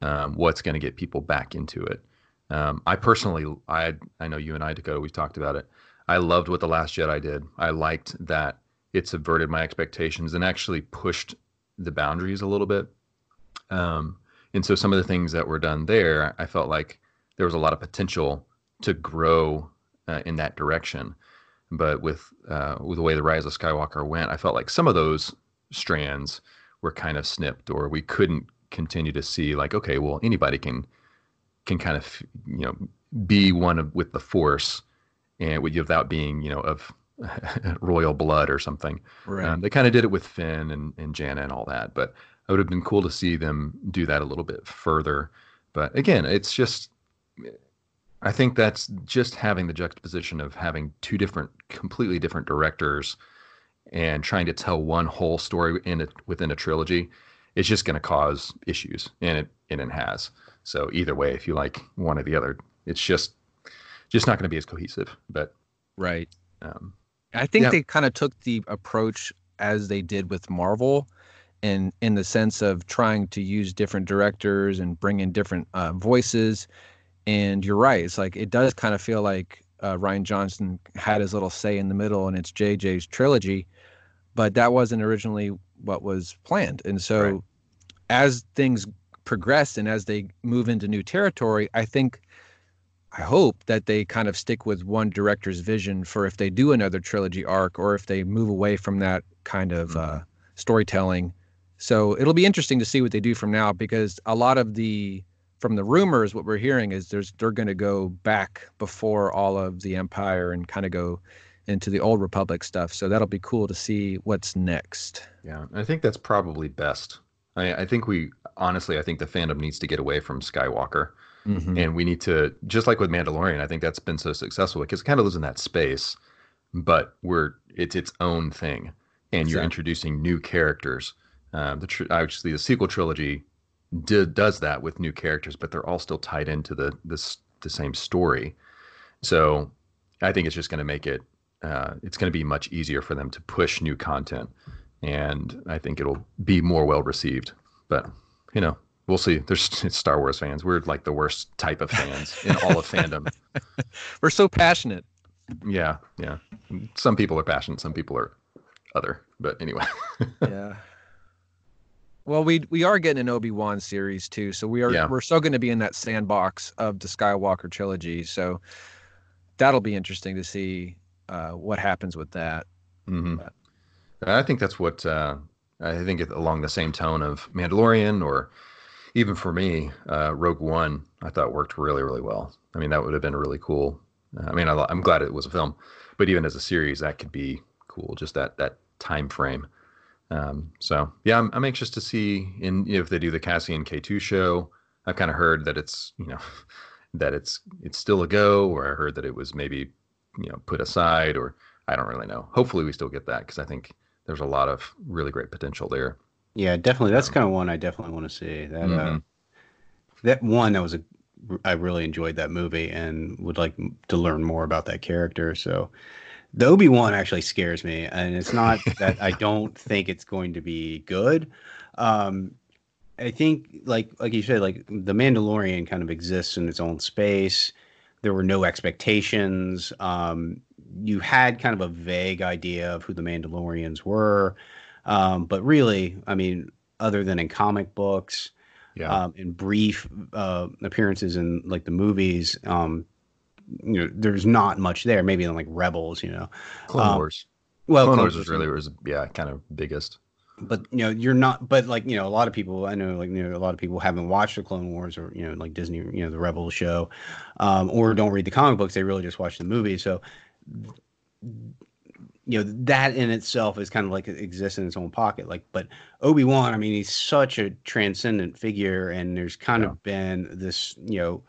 S3: um, what's going to get people back into it. Um, I personally, I I know you and I, Dakota, we've talked about it. I loved what the Last Jedi did. I liked that it subverted my expectations and actually pushed the boundaries a little bit. Um, and so some of the things that were done there, I felt like there was a lot of potential to grow uh, in that direction. But with uh, with the way the Rise of Skywalker went, I felt like some of those strands were kind of snipped, or we couldn't continue to see like, okay, well, anybody can can kind of you know be one of with the Force, and without being you know of royal blood or something.
S2: right.
S3: Um, they kind of did it with Finn and, and Jannah and all that, but it would have been cool to see them do that a little bit further. But again, it's just, I think that's just having the juxtaposition of having two different, completely different directors and trying to tell one whole story in it within a trilogy. It's just going to cause issues, and it and it has. So either way, if you like one or the other, it's just just not going to be as cohesive. But
S2: right.
S3: um,
S2: I think
S3: Yeah.
S2: they kind of took the approach as they did with Marvel and in the sense of trying to use different directors and bring in different uh, voices. And you're right. It's like it does kind of feel like uh, Rian Johnson had his little say in the middle, and it's JJ's trilogy, but that wasn't originally what was planned. And so, right. as things progress and as they move into new territory, I think I hope that they kind of stick with one director's vision for if they do another trilogy arc or if they move away from that kind of mm-hmm. uh, storytelling. So it'll be interesting to see what they do from now because a lot of the from the rumors, what we're hearing is there's they're going to go back before all of the Empire and kind of go into the old Republic stuff. So that'll be cool to see what's next.
S3: Yeah, I think that's probably best. I, I think we honestly, I think the fandom needs to get away from Skywalker Mm-hmm. And we need to, just like with Mandalorian, I think that's been so successful because it kind of lives in that space, but we're it's its own thing, and exactly. you're introducing new characters. Um, the tr- actually the sequel trilogy did does that with new characters, but they're all still tied into the this the same story. So I think it's just going to make it uh, it's going to be much easier for them to push new content, and I think it'll be more well received. But you know, We'll see. There's Star Wars fans. We're like the worst type of fans in all of fandom.
S2: We're so passionate.
S3: Yeah, yeah. Some people are passionate. Some people are other. But anyway.
S2: yeah. Well, we we are getting an Obi Wan series too, so we are yeah. we're still going to be in that sandbox of the Skywalker trilogy. So that'll be interesting to see uh, what happens with that.
S3: Mm-hmm. I think that's what uh, I think along the same tone of Mandalorian or even for me, uh, Rogue One, I thought worked really, really well. I mean, that would have been really cool. I mean, I, am glad it was a film, but even as a series, that could be cool. Just that that time frame. Um, so yeah, I'm, I'm anxious to see in if they do the Cassian K2 show. I've kind of heard that it's you know that it's it's still a go, or I heard that it was maybe you know put aside, or I don't really know. Hopefully, we still get that because I think there's a lot of really great potential there.
S4: Yeah, definitely. That's um, kind of one I definitely want to see. That uh, mm-hmm. uh, that one that was a I really enjoyed that movie and would like to learn more about that character. So the Obi Wan actually scares me, and it's not that I don't think it's going to be good. Um, I think like like you said, like the Mandalorian kind of exists in its own space. There were no expectations. Um, you had kind of a vague idea of who the Mandalorians were. Um, but really, I mean, other than in comic books, yeah. um, in brief uh, appearances in like the movies, um, you know, there's not much there. Maybe in like Rebels, you know,
S3: Clone um, Wars. Well, Clone, Clone Wars was really was yeah, kind of biggest.
S4: But you know, you're not. But like you know, a lot of people I know, like you know, a lot of people haven't watched the Clone Wars or you know, like Disney, you know, the Rebels show, um, or don't read the comic books. They really just watch the movie. So you know that in itself is kind of like it exists in its own pocket. Like but obi-wan i mean he's such a transcendent figure and there's kind yeah. of been this you know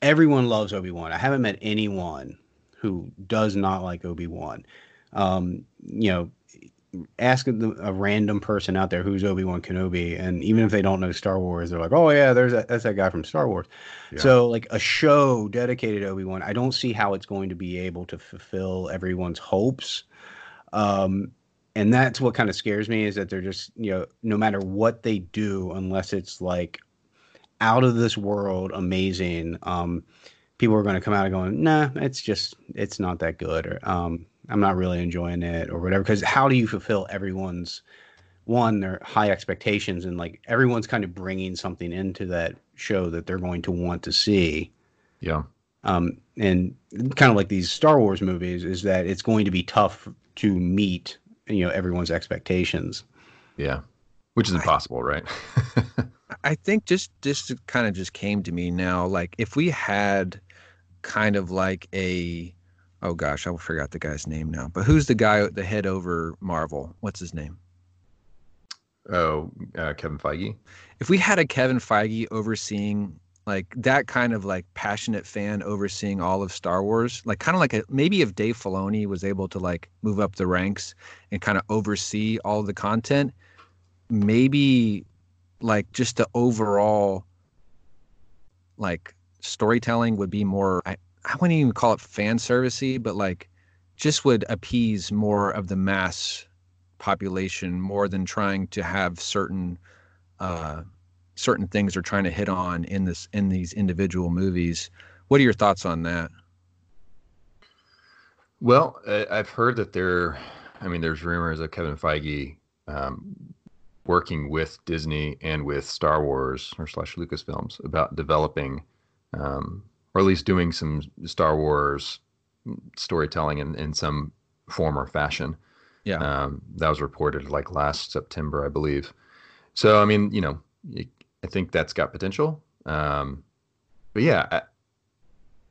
S4: everyone loves obi-wan. I haven't met anyone who does not like obi-wan. Um you know ask a, a random person out there who's obi-wan kenobi and even if they don't know star wars they're like oh yeah there's that, that's that guy from star wars yeah. so like a show dedicated to obi-wan i don't see how it's going to be able to fulfill everyone's hopes um, and that's what kind of scares me is that they're just you know no matter what they do unless it's like out of this world amazing um, people are going to come out and going nah it's just it's not that good or um, i'm not really enjoying it or whatever because how do you fulfill everyone's one their high expectations and like everyone's kind of bringing something into that show that they're going to want to see
S3: yeah
S4: um, and kind of like these Star Wars movies is that it's going to be tough to meet you know everyone's expectations.
S3: Yeah, which is impossible, I, right?
S2: I think just just kind of just came to me now. Like if we had kind of like a oh gosh, I forgot the guy's name now. But who's the guy the head over Marvel? What's his name?
S3: Oh, uh, Kevin Feige.
S2: If we had a Kevin Feige overseeing like that kind of like passionate fan overseeing all of Star Wars, like kind of like a maybe if Dave Filoni was able to like move up the ranks and kind of oversee all the content, maybe like just the overall like storytelling would be more I, wouldn't even call it fan servicey, but like just would appease more of the mass population more than trying to have certain uh, certain things they're trying to hit on in this in these individual movies. What are your thoughts on that?
S3: Well, I've heard that there, I mean, there's rumors of Kevin Feige um, working with Disney and with Star Wars or slash Lucasfilms about developing, um, or at least doing some Star Wars storytelling in, in some form or fashion.
S2: Yeah.
S3: Um, that was reported like last September, I believe. So, I mean, you know, I think that's got potential. Um, but yeah,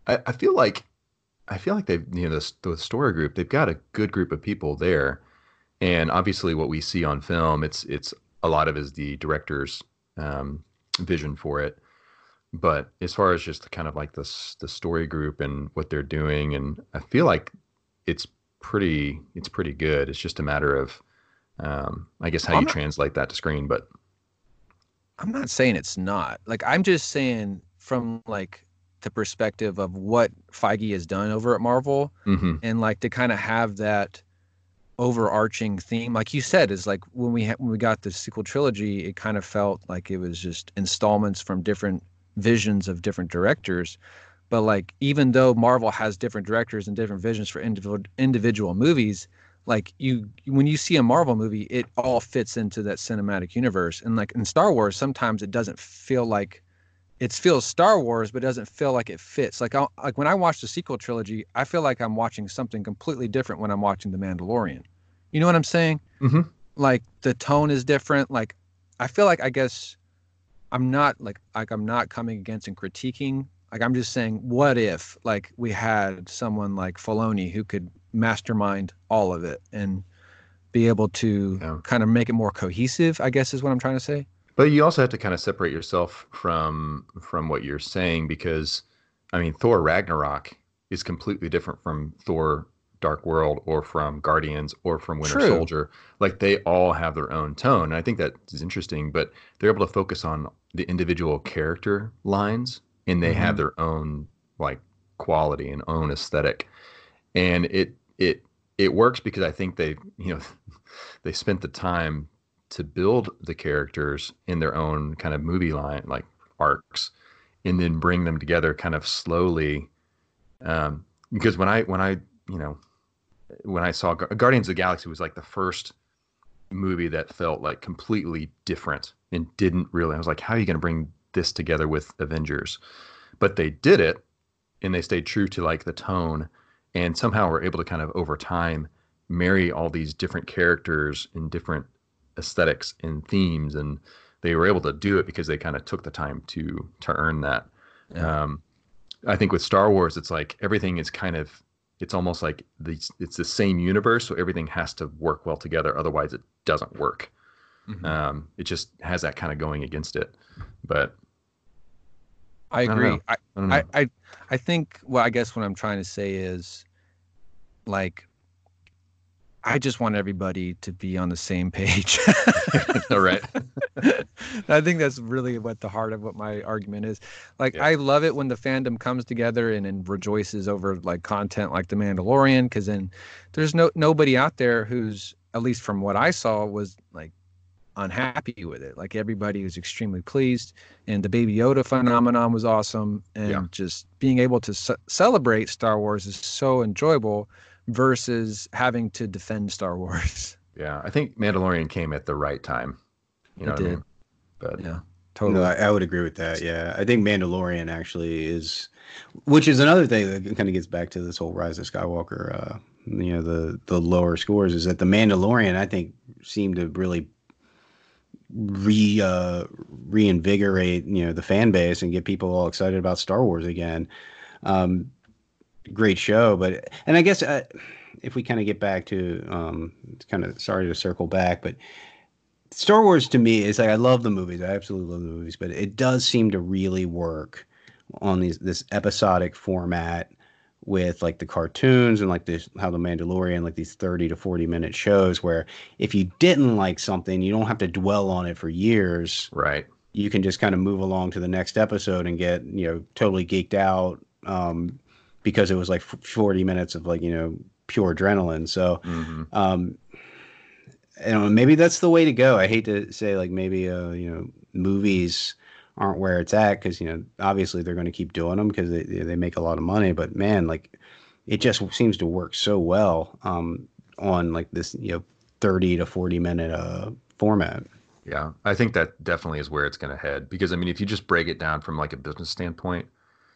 S3: I, I feel like I feel like they've you know the, the story group they've got a good group of people there, and obviously what we see on film it's it's a lot of is the director's um, vision for it. But as far as just kind of like this the story group and what they're doing, and I feel like it's pretty it's pretty good. It's just a matter of um, I guess how I'm you not, translate that to screen. But
S2: I'm not saying it's not. Like I'm just saying from like the perspective of what Feige has done over at Marvel, mm-hmm. and like to kind of have that overarching theme, like you said, is like when we ha- when we got the sequel trilogy, it kind of felt like it was just installments from different visions of different directors. But like even though Marvel has different directors and different visions for individual individual movies, like you when you see a Marvel movie, it all fits into that cinematic universe. And like in Star Wars, sometimes it doesn't feel like it feels Star Wars, but it doesn't feel like it fits. Like I, like when I watch the sequel trilogy, I feel like I'm watching something completely different when I'm watching The Mandalorian. You know what I'm saying?
S3: Mm-hmm.
S2: Like the tone is different. Like I feel like I guess I'm not like like I'm not coming against and critiquing. Like I'm just saying, what if like we had someone like Filoni who could mastermind all of it and be able to yeah. kind of make it more cohesive? I guess is what I'm trying to say.
S3: But you also have to kind of separate yourself from from what you're saying because I mean Thor Ragnarok is completely different from Thor Dark World or from Guardians or from Winter True. Soldier. Like they all have their own tone. And I think that is interesting, but they're able to focus on the individual character lines and they mm-hmm. have their own like quality and own aesthetic. And it it it works because I think they, you know, they spent the time to build the characters in their own kind of movie line like arcs and then bring them together kind of slowly um, because when i when i you know when i saw guardians of the galaxy was like the first movie that felt like completely different and didn't really i was like how are you going to bring this together with avengers but they did it and they stayed true to like the tone and somehow were able to kind of over time marry all these different characters and different aesthetics and themes and they were able to do it because they kind of took the time to to earn that yeah. um, i think with star wars it's like everything is kind of it's almost like the, it's the same universe so everything has to work well together otherwise it doesn't work. Mm-hmm. um, it just has that kind of going against it but
S2: i agree. I, I, I, I i think well i guess what i'm trying to say is like I just want everybody to be on the same page.
S3: All right.
S2: I think that's really what the heart of what my argument is. Like, yeah. I love it when the fandom comes together and, and rejoices over like content like The Mandalorian, because then there's no nobody out there who's, at least from what I saw, was like unhappy with it. Like everybody was extremely pleased, and the Baby Yoda phenomenon was awesome, and yeah. just being able to ce- celebrate Star Wars is so enjoyable versus having to defend Star Wars.
S3: Yeah, I think Mandalorian came at the right time. You know it did. I mean?
S4: But yeah, totally. No, I, I, would agree with that. Yeah, I think Mandalorian actually is, which is another thing that kind of gets back to this whole Rise of Skywalker. Uh, you know, the the lower scores is that the Mandalorian I think seemed to really re uh, reinvigorate you know the fan base and get people all excited about Star Wars again. Um, great show. But and I guess uh, if we kind of get back to um, it's kind of sorry to circle back, but Star Wars to me is like I love the movies. I absolutely love the movies, but it does seem to really work on these this episodic format with like the cartoons and like this how the Mandalorian like these 30 to 40 minute shows where if you didn't like something you don't have to dwell on it for years
S3: right
S4: you can just kind of move along to the next episode and get you know totally geeked out um, because it was like 40 minutes of like you know pure adrenaline so mm-hmm. um and maybe that's the way to go. I hate to say like maybe uh, you know movies aren't where it's at because you know obviously they're going to keep doing them because they they make a lot of money. But man, like it just seems to work so well um, on like this you know thirty to forty minute uh, format.
S3: Yeah, I think that definitely is where it's going to head because I mean, if you just break it down from like a business standpoint,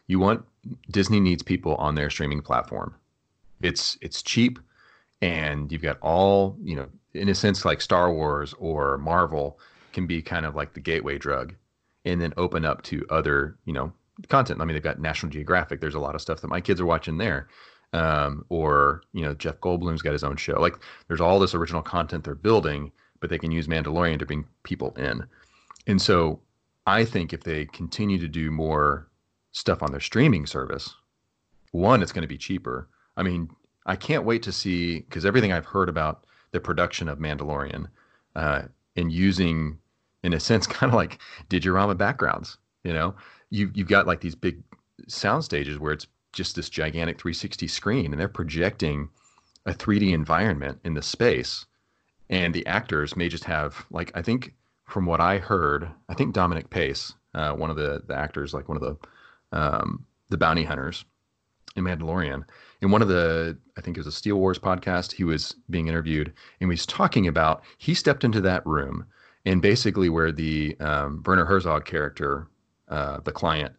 S3: you want Disney needs people on their streaming platform. It's it's cheap, and you've got all you know in a sense like Star Wars or Marvel can be kind of like the gateway drug, and then open up to other you know content. I mean, they've got National Geographic. There's a lot of stuff that my kids are watching there. Um, or you know Jeff Goldblum's got his own show. Like there's all this original content they're building but they can use Mandalorian to bring people in. And so I think if they continue to do more stuff on their streaming service, one, it's going to be cheaper. I mean, I can't wait to see because everything I've heard about the production of Mandalorian uh, and using, in a sense, kind of like Digirama backgrounds. You know, you you've got like these big sound stages where it's just this gigantic 360 screen, and they're projecting a 3D environment in the space and the actors may just have like I think from what I heard, I think Dominic Pace, uh, one of the the actors, like one of the um, the bounty hunters in Mandalorian, in one of the I think it was a Steel Wars podcast, he was being interviewed and he was talking about he stepped into that room and basically where the um, Werner Herzog character, uh, the client,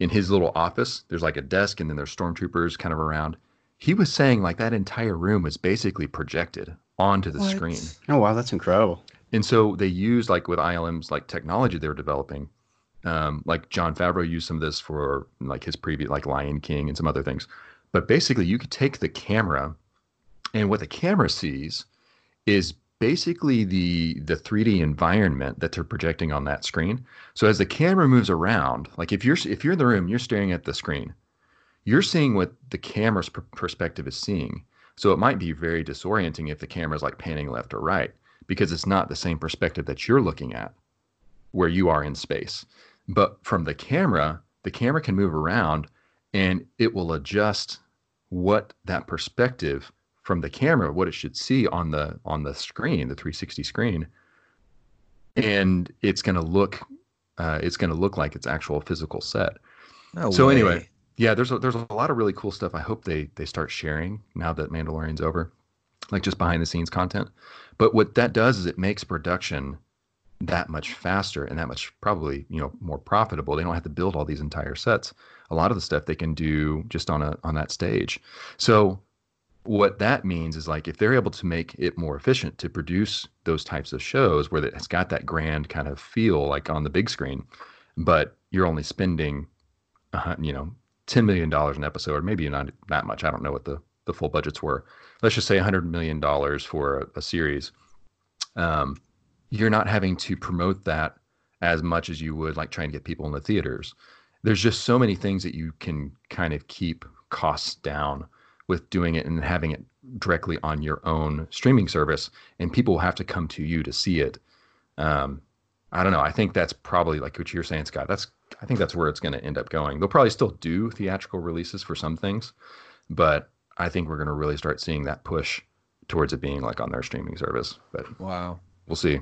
S3: in his little office, there's like a desk and then there's stormtroopers kind of around. He was saying like that entire room was basically projected onto the what? screen.
S4: Oh wow, that's incredible.
S3: And so they used like with ILM's like technology they were developing. Um, like Jon Favreau used some of this for like his previous like Lion King and some other things. But basically, you could take the camera, and what the camera sees is basically the the 3D environment that they're projecting on that screen. So as the camera moves around, like if you're if you're in the room, you're staring at the screen, you're seeing what the camera's perspective is seeing. So it might be very disorienting if the camera is like panning left or right because it's not the same perspective that you're looking at where you are in space. But from the camera, the camera can move around and it will adjust what that perspective from the camera what it should see on the on the screen the 360 screen and it's going to look uh, it's going to look like its actual physical set no so way. anyway yeah, there's a, there's a lot of really cool stuff. I hope they they start sharing now that Mandalorian's over, like just behind the scenes content. But what that does is it makes production that much faster and that much probably you know more profitable. They don't have to build all these entire sets. A lot of the stuff they can do just on a on that stage. So what that means is like if they're able to make it more efficient to produce those types of shows where it's got that grand kind of feel like on the big screen, but you're only spending, uh, you know, ten million dollars an episode, or maybe not that much. I don't know what the the full budgets were. Let's just say hundred million dollars for a, a series. Um, you're not having to promote that as much as you would like trying to get people in the theaters. There's just so many things that you can kind of keep costs down with doing it and having it directly on your own streaming service, and people will have to come to you to see it. Um, I don't know. I think that's probably like what you're saying, Scott. That's I think that's where it's going to end up going. They'll probably still do theatrical releases for some things, but I think we're going to really start seeing that push towards it being like on their streaming service. But
S2: wow,
S3: we'll see.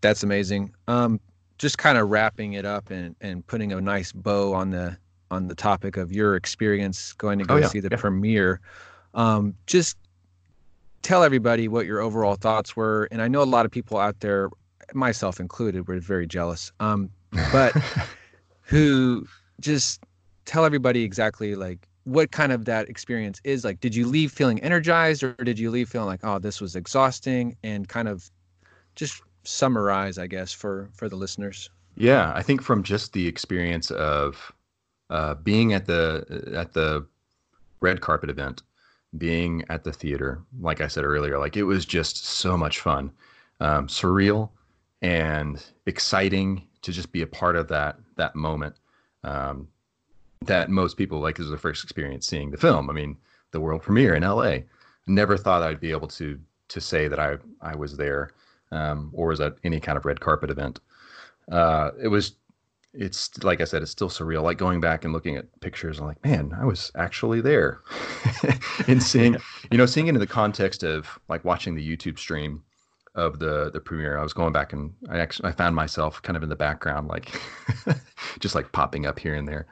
S2: That's amazing. Um, just kind of wrapping it up and and putting a nice bow on the on the topic of your experience going to go oh, yeah, see the yeah. premiere. Um, just tell everybody what your overall thoughts were. And I know a lot of people out there myself included, were very jealous. Um, but who just tell everybody exactly like what kind of that experience is like. Did you leave feeling energized, or did you leave feeling like, oh, this was exhausting, and kind of just summarize, I guess, for for the listeners.
S3: Yeah, I think from just the experience of uh, being at the at the red carpet event, being at the theater, like I said earlier, like it was just so much fun, um, surreal, and exciting to just be a part of that that moment um, that most people like this is their first experience seeing the film. I mean, the world premiere in L.A. Never thought I'd be able to to say that I I was there um, or was at any kind of red carpet event. Uh, it was it's like I said, it's still surreal. Like going back and looking at pictures, I'm like, man, I was actually there, and seeing, you know, seeing it in the context of like watching the YouTube stream of the the premiere. I was going back and I actually I found myself kind of in the background, like just like popping up here and there.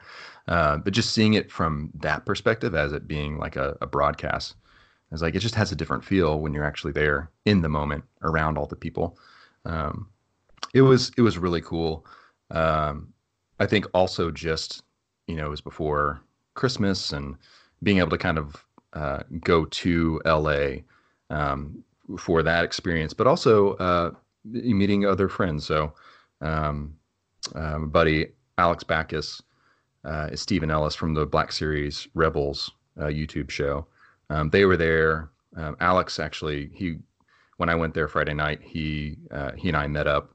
S3: Uh, but just seeing it from that perspective, as it being like a, a broadcast, it's like it just has a different feel when you're actually there in the moment around all the people. Um, it was it was really cool. Um, I think also just you know it was before Christmas and being able to kind of uh, go to LA um, for that experience, but also uh, meeting other friends. So, um, um, buddy Alex Backus uh, is Stephen Ellis from the Black Series Rebels uh, YouTube show. Um, they were there. Um, Alex actually, he when I went there Friday night, he uh, he and I met up,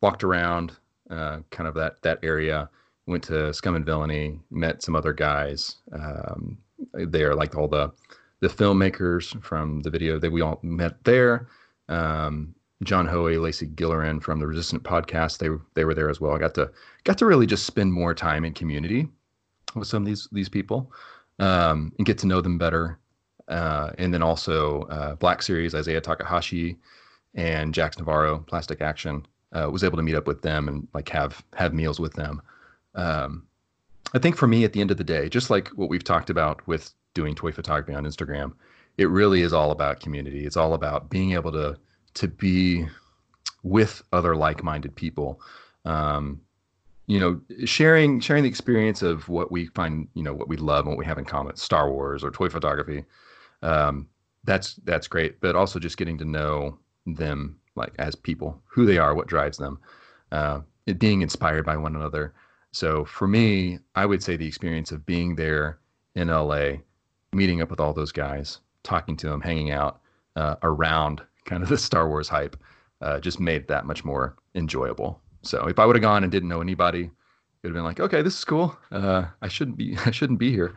S3: walked around uh, kind of that that area, went to Scum and Villainy, met some other guys um, there, like all the the filmmakers from the video that we all met there. Um, John Hoey, Lacey Gillerin from the Resistant podcast, they they were there as well. I got to got to really just spend more time in community with some of these these people um, and get to know them better. Uh, and then also uh, Black Series, Isaiah Takahashi and Jax Navarro, Plastic Action, uh, was able to meet up with them and like have have meals with them. Um, I think for me, at the end of the day, just like what we've talked about with doing toy photography on Instagram, it really is all about community. It's all about being able to to be with other like-minded people. Um, you know, sharing sharing the experience of what we find, you know, what we love and what we have in common, Star Wars or toy photography. Um, that's that's great, but also just getting to know them like as people, who they are, what drives them, uh, being inspired by one another. So for me, I would say the experience of being there in LA, meeting up with all those guys, talking to them, hanging out uh, around kind of the Star Wars hype, uh, just made that much more enjoyable. So if I would have gone and didn't know anybody, it would have been like, okay, this is cool. Uh, I shouldn't be, I shouldn't be here.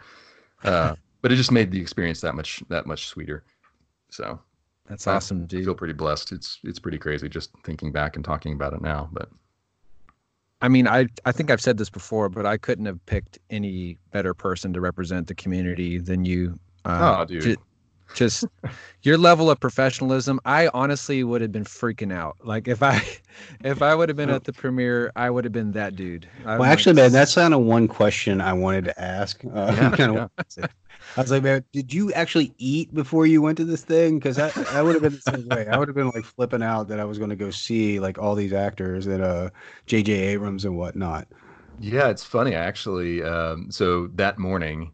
S3: Uh, but it just made the experience that much, that much sweeter. So
S2: that's awesome, dude.
S3: I feel pretty blessed. It's, it's pretty crazy just thinking back and talking about it now, but.
S2: I mean, I I think I've said this before, but I couldn't have picked any better person to represent the community than you.
S3: Uh, oh, dude
S2: just your level of professionalism i honestly would have been freaking out like if i if i would have been at the premiere i would have been that dude
S4: I well actually like, man that's kind of one question i wanted to ask uh, yeah, kind of yeah. I was like man did you actually eat before you went to this thing because I, I would have been the same way i would have been like flipping out that i was going to go see like all these actors and uh jj abrams and whatnot
S3: yeah it's funny actually um, so that morning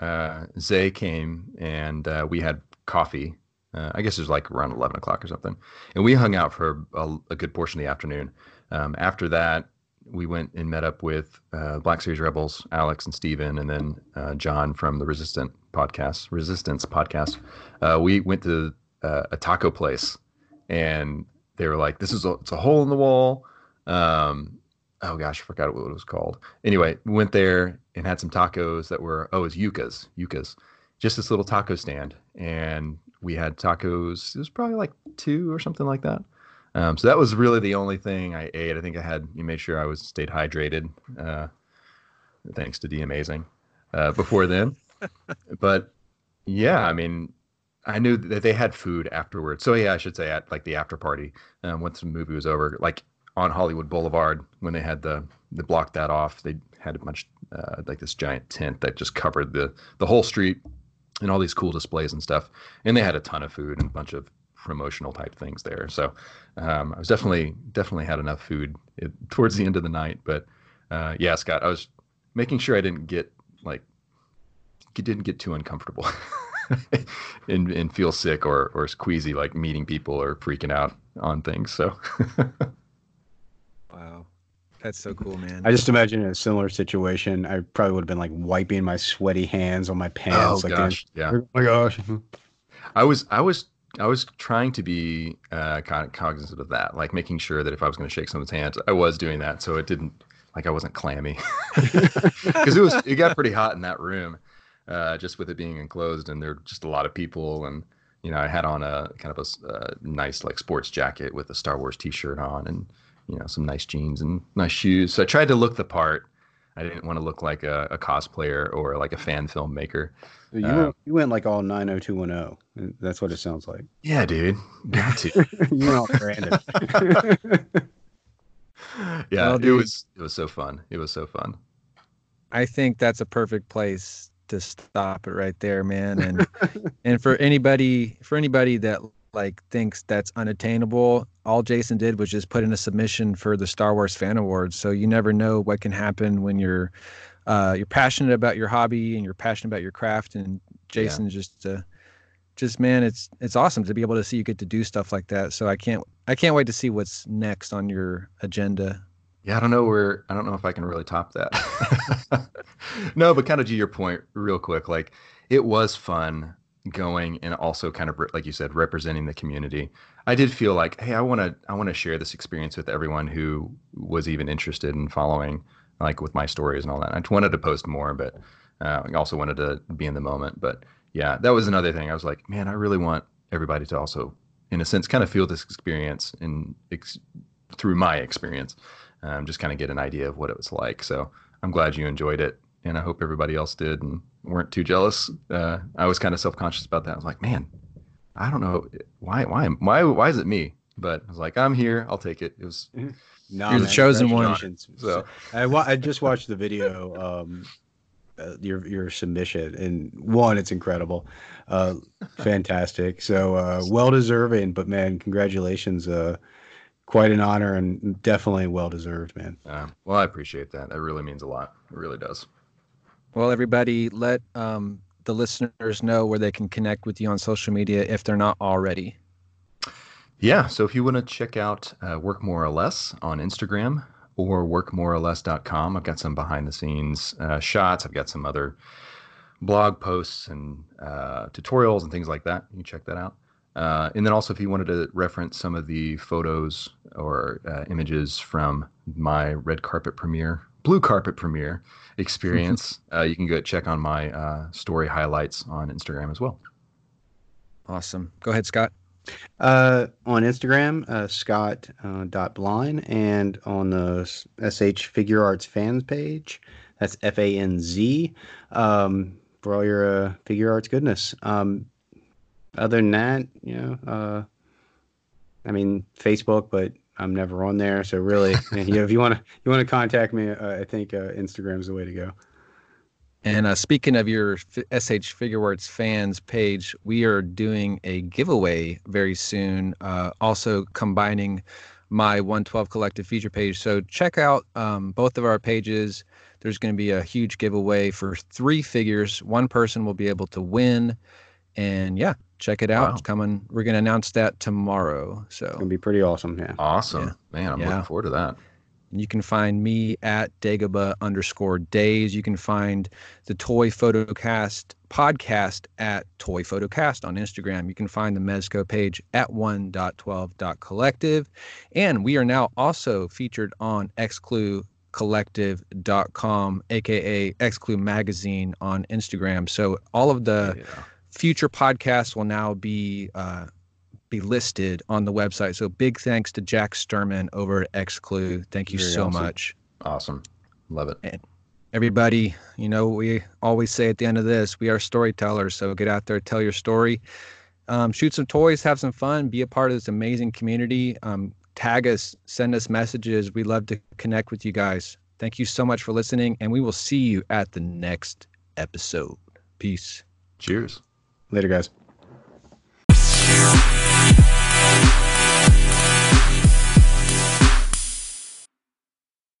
S3: uh, Zay came and uh, we had coffee. Uh, I guess it was like around 11 o'clock or something. And we hung out for a, a good portion of the afternoon. Um, after that, we went and met up with uh, Black Series Rebels, Alex and Steven, and then uh, John from the Resistant podcast, Resistance podcast. Uh, we went to a taco place and they were like, this is a, it's a hole in the wall. Um, oh gosh, I forgot what it was called. Anyway, went there and had some tacos that were oh, it yucas, Yuca's, just this little taco stand, and we had tacos. It was probably like two or something like that. Um, so that was really the only thing I ate. I think I had you made sure I was stayed hydrated. Uh, thanks to D Amazing uh, before then, but yeah, I mean, I knew that they had food afterwards. So yeah, I should say at like the after party um, once the movie was over, like on Hollywood Boulevard when they had the they blocked that off. They had a bunch uh, like this giant tent that just covered the the whole street and all these cool displays and stuff. And they had a ton of food and a bunch of promotional type things there. So um, I was definitely definitely had enough food it, towards the end of the night. But uh, yeah, Scott, I was making sure I didn't get like didn't get too uncomfortable. and, and feel sick or, or queasy like meeting people or freaking out on things. So wow.
S2: That's so cool, man.
S4: I just imagine in a similar situation, I probably would have been like wiping my sweaty hands on my pants.
S3: Oh
S4: like
S3: gosh, yeah.
S4: Oh my gosh.
S3: I was, I was, I was trying to be uh, kind of cognizant of that, like making sure that if I was going to shake someone's hands, I was doing that, so it didn't, like, I wasn't clammy, because it was, it got pretty hot in that room, uh, just with it being enclosed, and there were just a lot of people, and you know, I had on a kind of a, a nice like sports jacket with a Star Wars T-shirt on, and you know, some nice jeans and nice shoes. So I tried to look the part. I didn't want to look like a, a cosplayer or like a fan filmmaker.
S4: You,
S3: Uh,
S4: went, you went like all 90210. That's what it sounds like.
S3: Yeah, dude, got to.
S4: you went all branded.
S3: yeah,
S2: Well,
S3: it was it was so fun. It was so fun.
S2: I think that's a perfect place to stop it right there, man. And and for anybody for anybody that like thinks that's unattainable, all Jason did was just put in a submission for the Star Wars Fan Awards. So you never know what can happen when you're uh, you're passionate about your hobby and you're passionate about your craft. And Jason just uh, just man, it's it's awesome to be able to see you get to do stuff like that. So I can't I can't wait to see what's next on your agenda.
S3: Yeah, I don't know where I don't know if I can really top that. no, but kind of to your point, real quick, like it was fun going and also kind of like you said, representing the community. I did feel like, hey, I want to I want to share this experience with everyone who was even interested in following, like with my stories and all that. I just wanted to post more, but uh, I also wanted to be in the moment. But yeah, that was another thing. I was like, man, I really want everybody to also, in a sense, kind of feel this experience and ex- through my experience um, just kind of get an idea of what it was like. So I'm glad you enjoyed it, and I hope everybody else did and weren't too jealous. Uh, I was kind of self conscious about that. I was like, man, I don't know why, why, why, why is it me? But I was like, I'm here. I'll take it. It was
S4: No,
S2: You're the chosen one.
S4: congratulations.
S3: So-
S4: I, wa- I just watched the video, um, uh, your your submission, and one, it's incredible, uh, fantastic. So uh, well deserving, but man, congratulations, uh, quite an honor and definitely well deserved, man.
S3: uh, well. I appreciate that. That really means a lot. It really does.
S2: Well, everybody, let um, the listeners know where they can connect with you on social media if they're not already.
S3: Yeah. So if you want to check out uh, Work More or Less on Instagram or workmoreorless.com, I've got some behind the scenes uh, shots. I've got some other blog posts and uh, tutorials and things like that. You can check that out. Uh, and then also, if you wanted to reference some of the photos or uh, images from my red carpet premiere, blue carpet premiere experience, uh, you can go check on my uh, story highlights on Instagram as well.
S2: Awesome. Go ahead, Scott.
S4: Uh, on Instagram, uh, Scott uh, dot blind, and on the SH Figure Arts fans page, that's F A N Z, um, for all your uh, figure arts goodness. Um, other than that, you know, uh, I mean Facebook, but I'm never on there. So really, you know, if you want to you want to contact me, uh, I think uh, Instagram's the way to go.
S2: And uh, speaking of your F- SH Figure Arts fans page, we are doing a giveaway very soon. Uh, also combining my 112 Collective feature page. So check out um, both of our pages. There's going to be a huge giveaway for three figures. One person will be able to win. And yeah, check it out.
S3: Wow.
S2: It's coming. We're going to announce that tomorrow.
S4: So It's
S2: So
S4: gonna be pretty awesome. Yeah.
S3: Awesome,
S2: Yeah.
S3: man! I'm
S2: Yeah.
S3: looking forward to that.
S2: You can find me at Dagobah underscore days. You can find the Toy Photocast podcast at Toy Photocast on Instagram. You can find the Mezco page at 1.12.collective. And we are now also featured on exclucollective.com, aka Exclu Magazine on Instagram. So all of the
S3: yeah.
S2: Future podcasts will now be uh, be listed on the website. So big thanks to Jack Sturman over at Exclu. Thank you
S4: Very
S2: so
S4: awesome.
S2: much.
S3: Awesome. Love it.
S2: Everybody, you know, we always say at the end of this, we are storytellers. So get out there, tell your story, um, shoot some toys, have some fun, be a part of this amazing community. Um, tag us, send us messages. We love to connect with you guys. Thank you so much for listening, and we will see you at the next episode. Peace.
S3: Cheers.
S4: Later, guys.